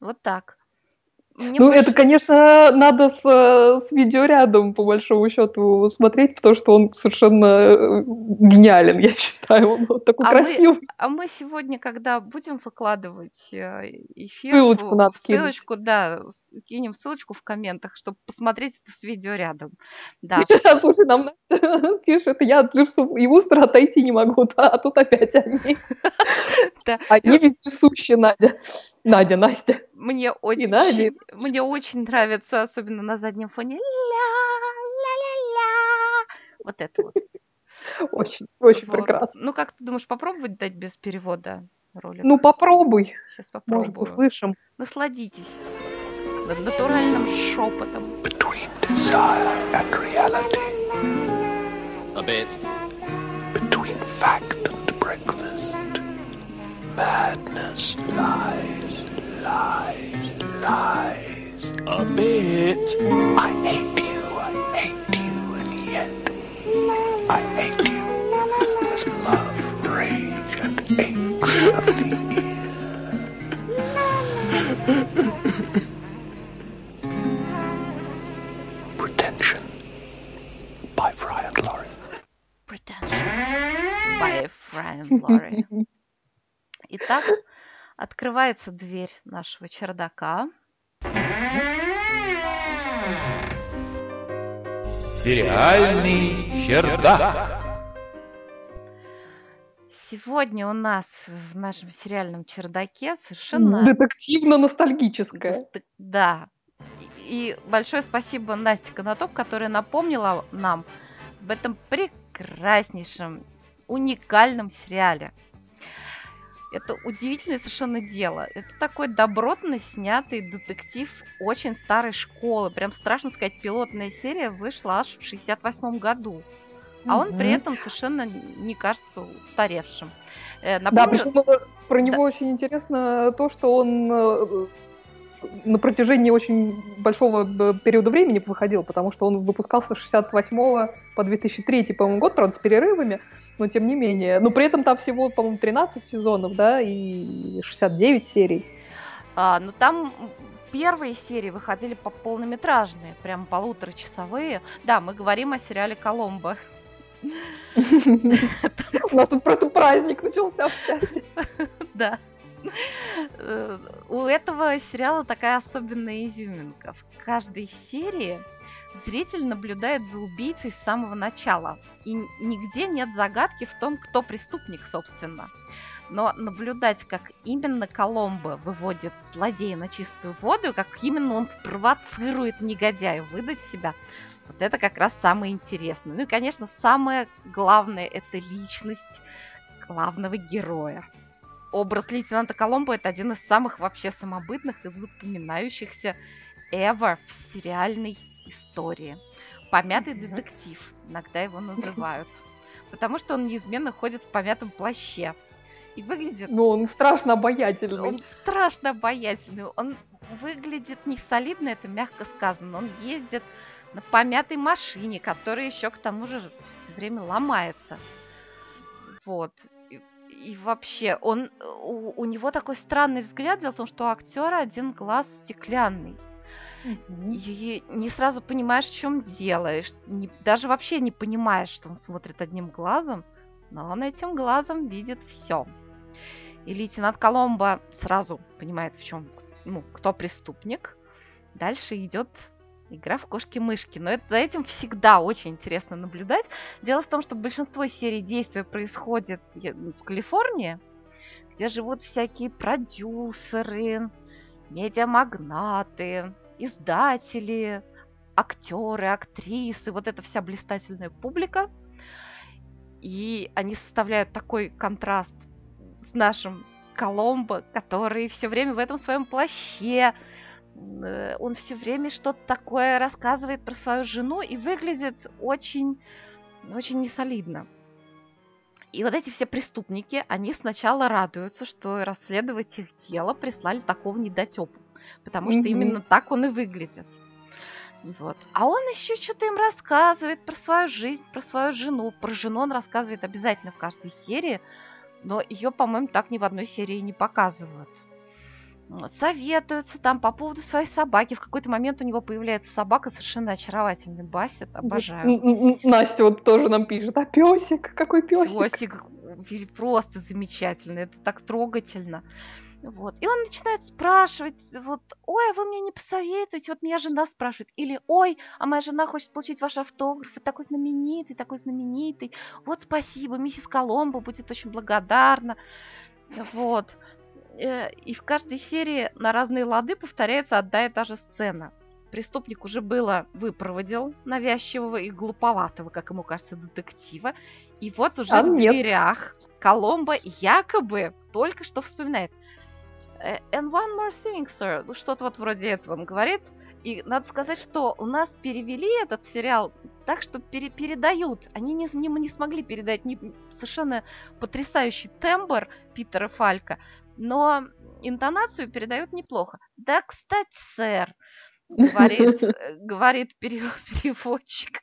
Вот так. Мне Ну, больше- это, конечно, надо с, с видеорядом, по большому счету, смотреть, потому что он совершенно э, гениален, я считаю. Он вот такой А мы- красивый. А мы сегодня, когда будем выкладывать э, эфир, Ссылочку надо кинуть. ссылочку, да, кинем ссылочку в комментах, чтобы посмотреть это с видео рядом. Да, Слушай, нам Настя пишет, я от Дживсов и Вустера отойти не могу, да, а тут опять они. Они вездесущие, Надя. Надя, Настя. мне очень. Мне очень нравится, особенно на заднем фоне. Ля-ля-ля-ля. Вот это вот. Очень, очень Вот. прекрасно. Ну, как ты думаешь, попробовать дать без перевода ролик? Ну, попробуй. Сейчас Может, попробую. услышим. Насладитесь над натуральным шепотом. Between desire and reality. A bit. Between fact and breakfast. Madness lies, lies, lies. A bit. I hate you, I hate you, and yet I hate you with love, rage, and aches of the ear. Pretension by Fry and Laurie. Pretension by Fran Laurie. Итак, открывается дверь нашего чердака. Сериальный чердак. Сегодня у нас в нашем сериальном чердаке совершенно... Детективно-ностальгическое. Да. И и большое спасибо Насте Конотоп, которая напомнила нам об этом прекраснейшем, уникальном сериале. Это удивительное совершенно дело. Это такой добротно снятый детектив очень старой школы. Прям страшно сказать, пилотная серия вышла аж в 68 году. А он при этом совершенно не кажется устаревшим. Э, Да, напомню- причем э, про него очень интересно то, что он э, на протяжении очень большого э, периода времени выходил, потому что он выпускался с 68 по 2003, по-моему, год, правда, с перерывами, но тем не менее. Но при этом там всего, по-моему, 13 сезонов, да, и 69 серий. А, ну там первые серии выходили по полнометражные, прям полуторачасовые. Да, мы говорим о сериале Коломбо. У нас тут просто праздник начался в чате. Да. У этого сериала такая особенная изюминка. В каждой серии зритель наблюдает за убийцей с самого начала. И нигде нет загадки в том, кто преступник, собственно. Но наблюдать, как именно Коломбо выводит злодея на чистую воду, как именно он спровоцирует негодяя выдать себя, вот это как раз самое интересное. Ну и, конечно, самое главное – это личность главного героя. Образ лейтенанта Коломбо – это один из самых вообще самобытных и запоминающихся ever в сериальной истории. Помятый детектив, иногда его называют. Потому что он неизменно ходит в помятом плаще. И выглядит Ну, он страшно обаятельный. он страшно обаятельный. Он выглядит не солидно, это мягко сказано. Он ездит на помятой машине, которая еще к тому же все время ломается. Вот. И, вообще, он у, у него такой странный взгляд. Дело в том, что у актера один глаз стеклянный. Мгм. И не сразу понимаешь, в чем дело. и не- даже вообще не понимаешь, что он смотрит одним глазом, но он этим глазом видит все. И лейтенант Коломбо сразу понимает, в чем, ну, кто преступник. Дальше идет игра в кошки-мышки. Но это, за этим всегда очень интересно наблюдать. Дело в том, что большинство серий действия происходит е- в Калифорнии, где живут всякие продюсеры, медиамагнаты, издатели, актеры, актрисы, вот эта вся блистательная публика. И они составляют такой контраст с нашим Коломбо, который все время в этом своем плаще. Э, Он все время что-то такое рассказывает про свою жену и выглядит очень, очень несолидно. И вот эти все преступники, они сначала радуются, что расследовать их дело прислали такого недотепу. Потому что Мгм. именно так он и выглядит. Вот. А он еще что-то им рассказывает про свою жизнь, про свою жену. Про жену он рассказывает обязательно в каждой серии, но ее, по-моему, так ни в одной серии не показывают. Советуются там по поводу своей собаки. В какой-то момент у него появляется собака совершенно очаровательный. Басит, обожаю. Настя вот тоже нам пишет, а песик, какой песик? Песик просто замечательный, это так трогательно. Вот. И он начинает спрашивать, вот, ой, а вы мне не посоветуете? Вот меня жена спрашивает. Или, ой, а моя жена хочет получить ваш автограф, вы такой знаменитый, такой знаменитый. Вот спасибо, миссис Коломбо будет очень благодарна. Вот. Э, И в каждой серии на разные лады повторяется одна и та же сцена. Преступник уже было выпроводил навязчивого и глуповатого, как ему кажется, детектива. И вот уже А в нет. дверях Коломбо якобы только что вспоминает. «Э, And one more thing, sir. Ну, что-то вот вроде этого он говорит. И надо сказать, что у нас перевели этот сериал так, что пере- передают. Они не, не, не смогли передать ни- совершенно потрясающий тембр Питера Фалька, но интонацию передают неплохо. Да, кстати, сэр, говорит, э, говорит пере- переводчик.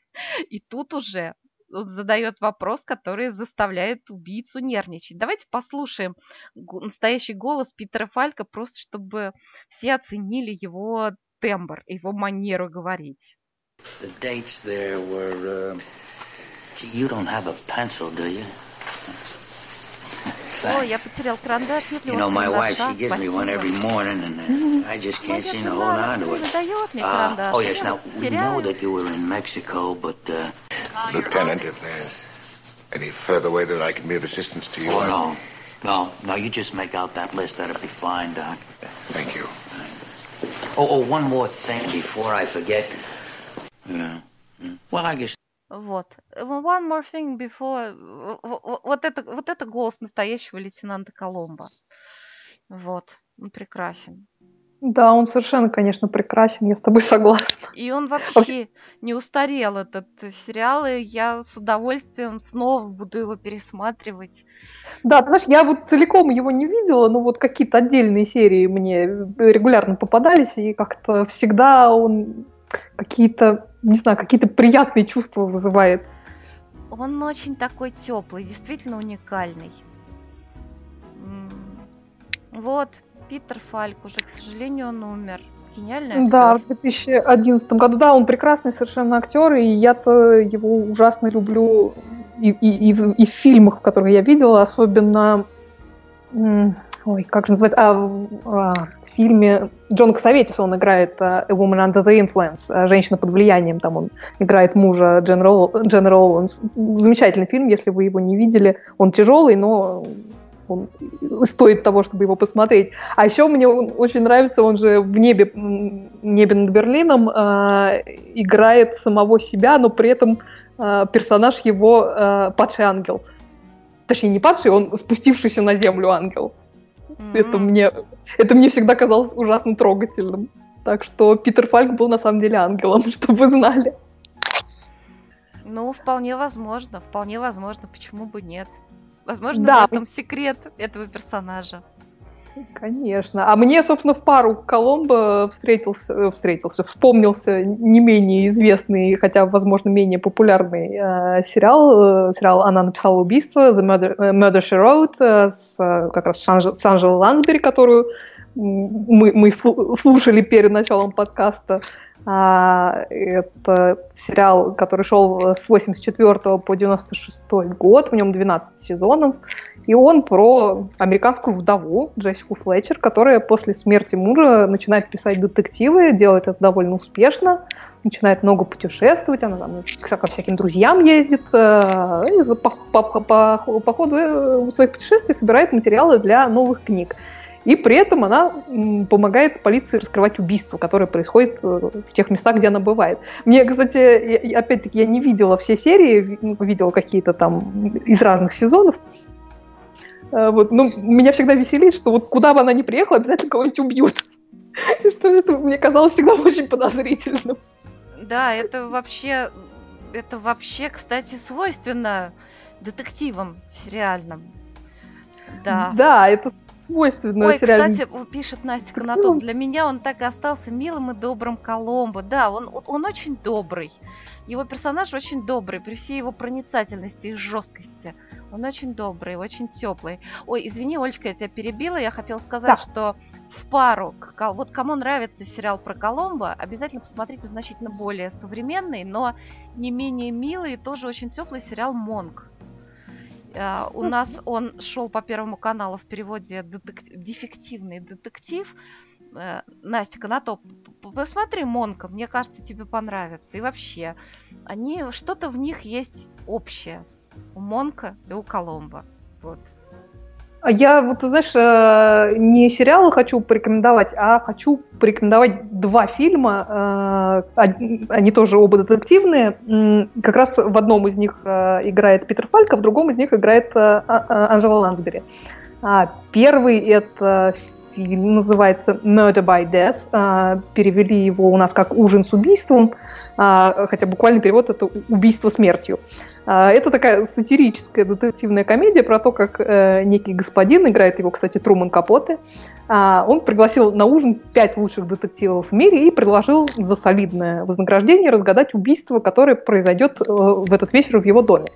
И тут уже он задает вопрос, который заставляет убийцу нервничать. Давайте послушаем настоящий голос Питера Фалька, просто чтобы все оценили его тембр, его манеру говорить. The dates there were. Uh, gee, you don't have a pencil, do you? Ой, я Thanks. потерял карандаш, нет ли You у know, вас my wife, карандаша? she gives me one every Спасибо. morning, and uh, I just Моя can't seem to жена hold on все to время it. дает мне Uh, карандаш. oh, а yes, я now, вот we know теряю. that you were in Mexico, but uh, Lieutenant, if there's Any further way that I can be of assistance to you? Oh, no. No, no, you just make out that list. That'll be fine, Doc. Thank you. Oh, oh, one more thing before I forget. Вот. One more thing before... Вот это, вот это голос настоящего лейтенанта Коломбо. Вот. Он прекрасен. Да, он совершенно, конечно, прекрасен, я с тобой согласна. И он вообще не устарел, этот сериал, и я с удовольствием снова буду его пересматривать. Да, ты знаешь, я вот целиком его не видела, но вот какие-то отдельные серии мне регулярно попадались, и как-то всегда он какие-то, не знаю, какие-то приятные чувства вызывает. Он очень такой теплый, действительно уникальный. Вот, Питер Фальк уже, к сожалению, он умер. Гениальный актер. Да, в 2011 году, да, он прекрасный совершенно актер, и я-то его ужасно люблю и, и- и в, и в фильмах, в которых я видела, особенно, ой, как же называется, а, а, в фильме Джона Косоветис он играет а, A Woman Under the Influence, а, женщина под влиянием, там он играет мужа Джен Ролл-. Замечательный фильм, если вы его не видели, он тяжелый, но он стоит того, чтобы его посмотреть. А еще мне он очень нравится, он же в небе, небе над Берлином э, играет самого себя, но при этом э, персонаж его э, падший ангел. Точнее, не падший, он спустившийся на землю ангел. Это мне, это мне всегда казалось ужасно трогательным. Так что Питер Фальк был на самом деле ангелом, чтобы вы знали. Ну, вполне возможно, вполне возможно, почему бы нет. Возможно, Да. в этом секрет этого персонажа. Конечно. А мне, собственно, в пару Коломбо встретился, э, встретился, вспомнился не менее известный, хотя, возможно, менее популярный э, сериал. Э, сериал «Она написала убийство», The Murder, э, Murder She Wrote, э, с как раз с с Анжелой Лансбери, которую мы, мы слу- слушали перед началом подкаста. А, это сериал, который шел с 84 по 96 год, в нем 12 сезонов. И он про американскую вдову Джессику Флетчер, которая после смерти мужа начинает писать детективы, делает это довольно успешно, начинает много путешествовать, она там ко всяким друзьям ездит, э, и по, по- по- по ходу э, своих путешествий собирает материалы для новых книг. И при этом она помогает полиции раскрывать убийства, которые происходят э, в тех местах, где она бывает. Мне, кстати, опять-таки, я не видела все серии, ви- видела какие-то там из разных сезонов. Э, Вот, ну, меня всегда веселит, что вот куда бы она ни приехала, обязательно кого-нибудь убьют. И Что это мне казалось всегда очень подозрительным. Да, это вообще, это вообще, кстати, свойственно детективам сериальным. Да. Да, это свойственно Ой, кстати, пишет Настя. Конотоп, для меня он так и остался милым и добрым Коломбо. Да, он, он- очень добрый. Его персонаж очень добрый, при всей его проницательности и жесткости. Он очень добрый, очень теплый. Ой, извини, Олечка, я тебя перебила. Я хотела сказать, Да. что в пару, вот кому нравится сериал про Коломбо, обязательно посмотрите значительно более современный, но не менее милый и тоже очень теплый сериал Монк. А, У нас он шел по Первому каналу в переводе «Дефективный детектив». Э, Настя Конотоп, посмотри Монка, мне кажется, тебе понравится. И вообще, они что-то в них есть общее. У Монка и у Коломбо. Вот. Я вот, знаешь, э, не сериалы хочу порекомендовать, а хочу порекомендовать два фильма. э, Они тоже оба детективные. Как раз в одном из них э, играет Питер Фальк, а в другом из них играет А- Анжела Лансбери. А, Первый это фильм называется Murder by Death. А, Перевели его у нас как «Ужин с убийством», хотя буквальный перевод это «Убийство смертью». А, Это такая сатирическая детективная комедия про то, как э, некий господин, играет его, кстати, Труман Капоте, а, он пригласил на ужин пять лучших детективов в мире и предложил за солидное вознаграждение разгадать убийство, которое произойдет э, в этот вечер в его доме.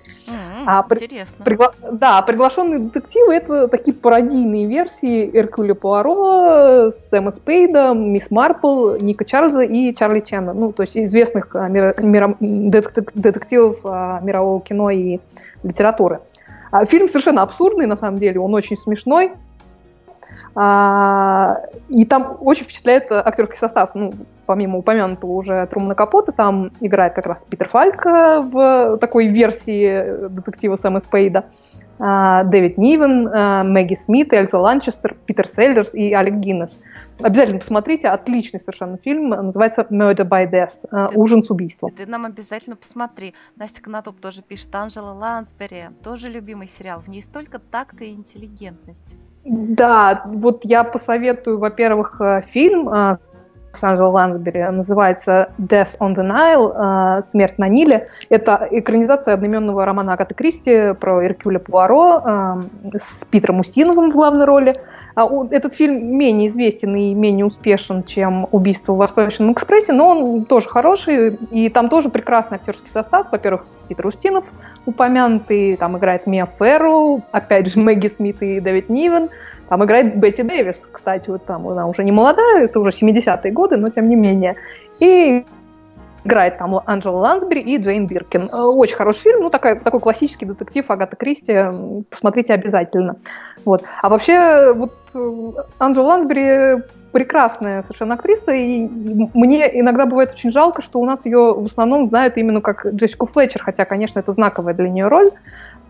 А, при- Интересно. Пригла- Да, приглашенные детективы это такие пародийные версии Эркюля Пуаро, Сэма Спейда, Мисс Марпл, Ника Чарльза и Чарли Чена. Ну, то есть известных а, мира- мира- детек- детективов а, мирового кино и литературы. А Фильм совершенно абсурдный, на самом деле, он очень смешной. А, И там очень впечатляет э, актерский состав. Ну, помимо упомянутого уже Трумана Капота, там играет как раз Питер Фальк э, в такой версии э, детектива Сэма Спейда. А, Дэвид Нивен, а, Мэгги Смит, Эльза Ланчестер, Питер Селлерс и Алек Гиннес. Обязательно посмотрите, отличный совершенно фильм, называется Murder by Death, а, Ты- ужин с убийством. Ты нам обязательно посмотри. Настя Конотоп тоже пишет. Анжела Лансбери. Тоже любимый сериал. В ней столько такта и интеллигентности. Да, вот я посоветую, во-первых, э, фильм э, с Анджело Лансбери, называется Death on the Nile, э, «Смерть на Ниле». Это экранизация одноименного романа Агаты Кристи про Эркюля Пуаро э, с Питером Устиновым в главной роли. А Этот фильм менее известен и менее успешен, чем «Убийство в Восточном экспрессе», но он тоже хороший, и там тоже прекрасный актерский состав. Во-первых, Питер Устинов упомянутый, там играет Мия Ферру, опять же Мэгги Смит и Дэвид Нивен, там играет Бетти Дэвис, кстати, вот там она уже не молодая, это уже 70-е годы, но тем не менее. И играет там Анджела Лансбери и Джейн Биркин. Э, Очень хороший фильм, ну такой, такой классический детектив Агата Кристи, посмотрите обязательно. Вот. А вообще, вот э, Анджела Лансбери прекрасная совершенно актриса, и мне иногда бывает очень жалко, что у нас ее в основном знают именно как Джессику Флетчер, хотя, конечно, это знаковая для нее роль.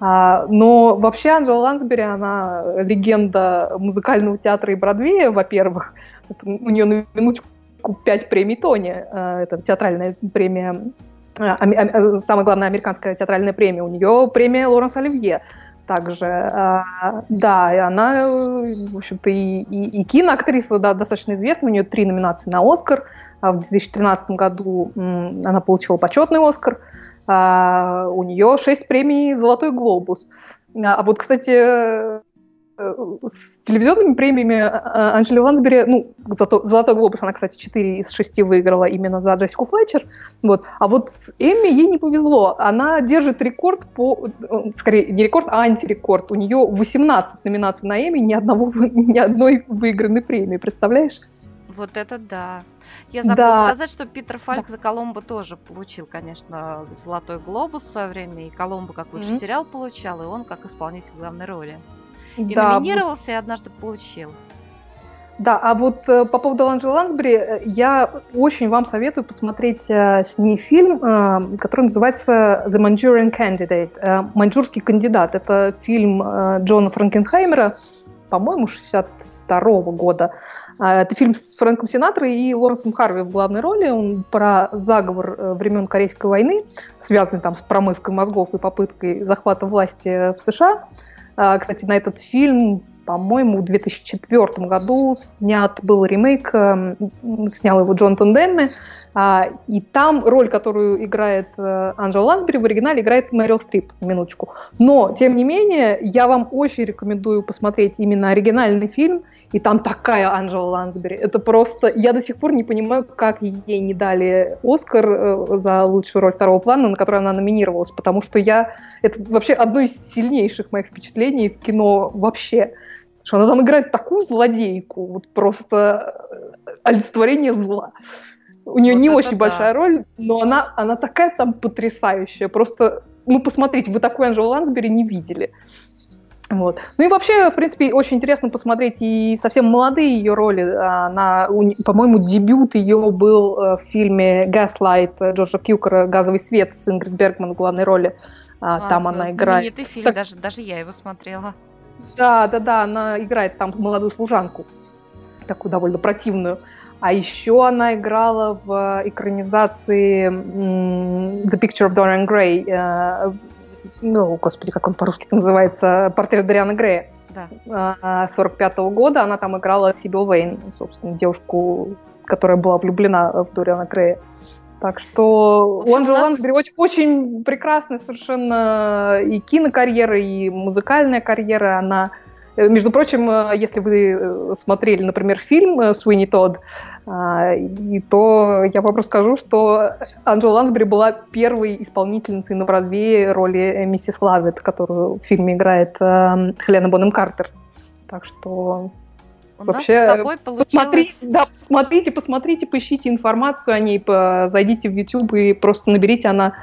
А, но вообще Анджела Лансбери, она легенда музыкального театра и Бродвея, во-первых. У нее на минуточку пять премий Тони. А, Это театральная премия, а, ами- самая главная американская театральная премия. У нее премия Лоренс Оливье также. А, Да, и она, э, в общем-то, и, и- и киноактриса да, достаточно известна. У нее три номинации на Оскар. А В 2013 году она получила почетный Оскар. А, У нее шесть премий «Золотой глобус». А вот, кстати, с телевизионными премиями а, Анджели Лансбери, ну, зато, «Золотой глобус» она, кстати, 4 из 6 выиграла именно за Джессику Флетчер. Вот. А вот с Эмми ей не повезло. Она держит рекорд по... э, Скорее, не рекорд, а антирекорд. У нее 18 номинаций на Эмми, ни, одного, ни одной выигранной премии. Представляешь? Вот это да. Я забыла Да. сказать, что Питер Фальк за Коломбо тоже получил, конечно, золотой глобус в свое время, и Коломбо как лучший Мгм. сериал получал, и он как исполнитель главной роли. И Да, номинировался, и однажды получил. Да, а вот э, по поводу Анджелы Лансбери, э, я очень вам советую посмотреть э, с ней фильм, который называется The Manchurian Candidate, «Маньчжурский кандидат». Это фильм Джона Франкенхаймера, по-моему, 62 года. А, Это фильм с Фрэнком Синатрой и Лоренсом Харви в главной роли. Он про заговор времен Корейской войны, связанный там с промывкой мозгов и попыткой захвата власти в США. А, Кстати, на этот фильм, по-моему, в 2004 году снят был ремейк, эм, снял его Джонатан Демме, и там роль, которую играет э, Анджела Лансбери, в оригинале играет Мэрил Стрип, минуточку. Но, тем не менее, я вам очень рекомендую посмотреть именно оригинальный фильм, и там такая Анджела Лансбери. Это просто... Я до сих пор не понимаю, как ей не дали Оскар э, за лучшую роль второго плана, на которую она номинировалась, потому что я... Это вообще одно из сильнейших моих впечатлений в кино вообще. Что она там играет такую злодейку, вот просто э, олицетворение зла. У нее Вот не очень да. большая роль, но она, она такая там потрясающая. Просто, ну, посмотрите, вы такой Анжелу Лансбери не видели. Вот. Ну и вообще, в принципе, очень интересно посмотреть и совсем молодые ее роли. Она, не- по-моему, дебют ее был э, в фильме э, Джорджа Кьюкера «Газовый свет» с Ингрид Бергман в главной роли. А, там Классно, она играет. Знаменитый фильм, Так- даже, даже я его смотрела. Да, да, да, она играет там молодую служанку, такую довольно противную. А еще она играла в экранизации The Picture of Dorian Gray. э, Ну, господи, как он по-русски называется? Портрет Дариана Грея. Да. 45 года она там играла Сибил Вейн, собственно, девушку, которая была влюблена в Дориана Грея. Так что общем, у нас- Лансбери очень, очень прекрасная совершенно и кинокарьера, и музыкальная карьера. Она, между прочим, э, если вы э, смотрели, например, фильм э, «Суини Тодд», а, и то я вам расскажу, что Анжела Лансбери была первой исполнительницей на Бродвее роли миссис Лавит, которую в фильме играет Хелена Бонем Картер. Так что У Вообще, нас получилось... посмотрите, да, посмотрите, посмотрите, поищите информацию о ней, по- зайдите в YouTube и просто наберите, она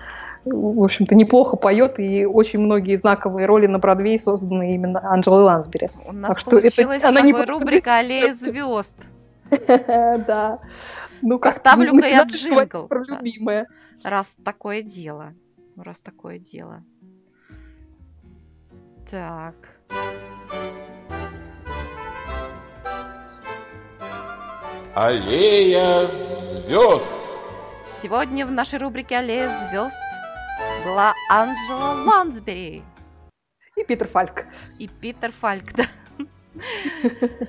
в общем-то, неплохо поет, и очень многие знаковые роли на Бродвее созданы именно Анджелой Лансбери. У нас Так что это- получилась она не рубрика. «Аллея звезд». Да. Ну, как Поставлю-ка я джингл. Про любимое. Раз такое дело. Раз такое дело. Так. Аллея звезд. Сегодня в нашей рубрике «Аллея звезд» была Анжела Лансбери И Питер Фальк. и Питер Фальк. да.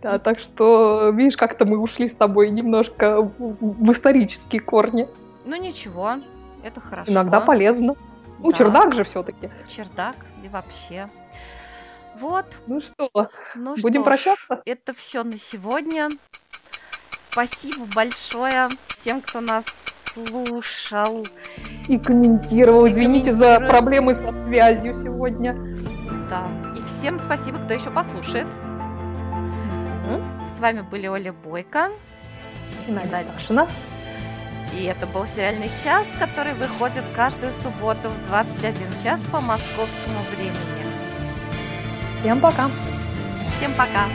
Да, так что, видишь, как-то мы ушли с тобой немножко в, исторические корни. Ну ничего, это хорошо. Иногда полезно. Ну, Да. чердак же все-таки. Чердак и вообще. Вот, Ну что, ну будем что прощаться? это все на сегодня. Спасибо большое всем, кто нас слушал. И комментировал. И Извините за проблемы со связью сегодня. Да. И всем спасибо, кто еще послушает. С вами были Оля Бойко. И Надя. Сташина. И это был сериальный час, который выходит каждую субботу в 21 час по московскому времени. Всем пока. Всем пока!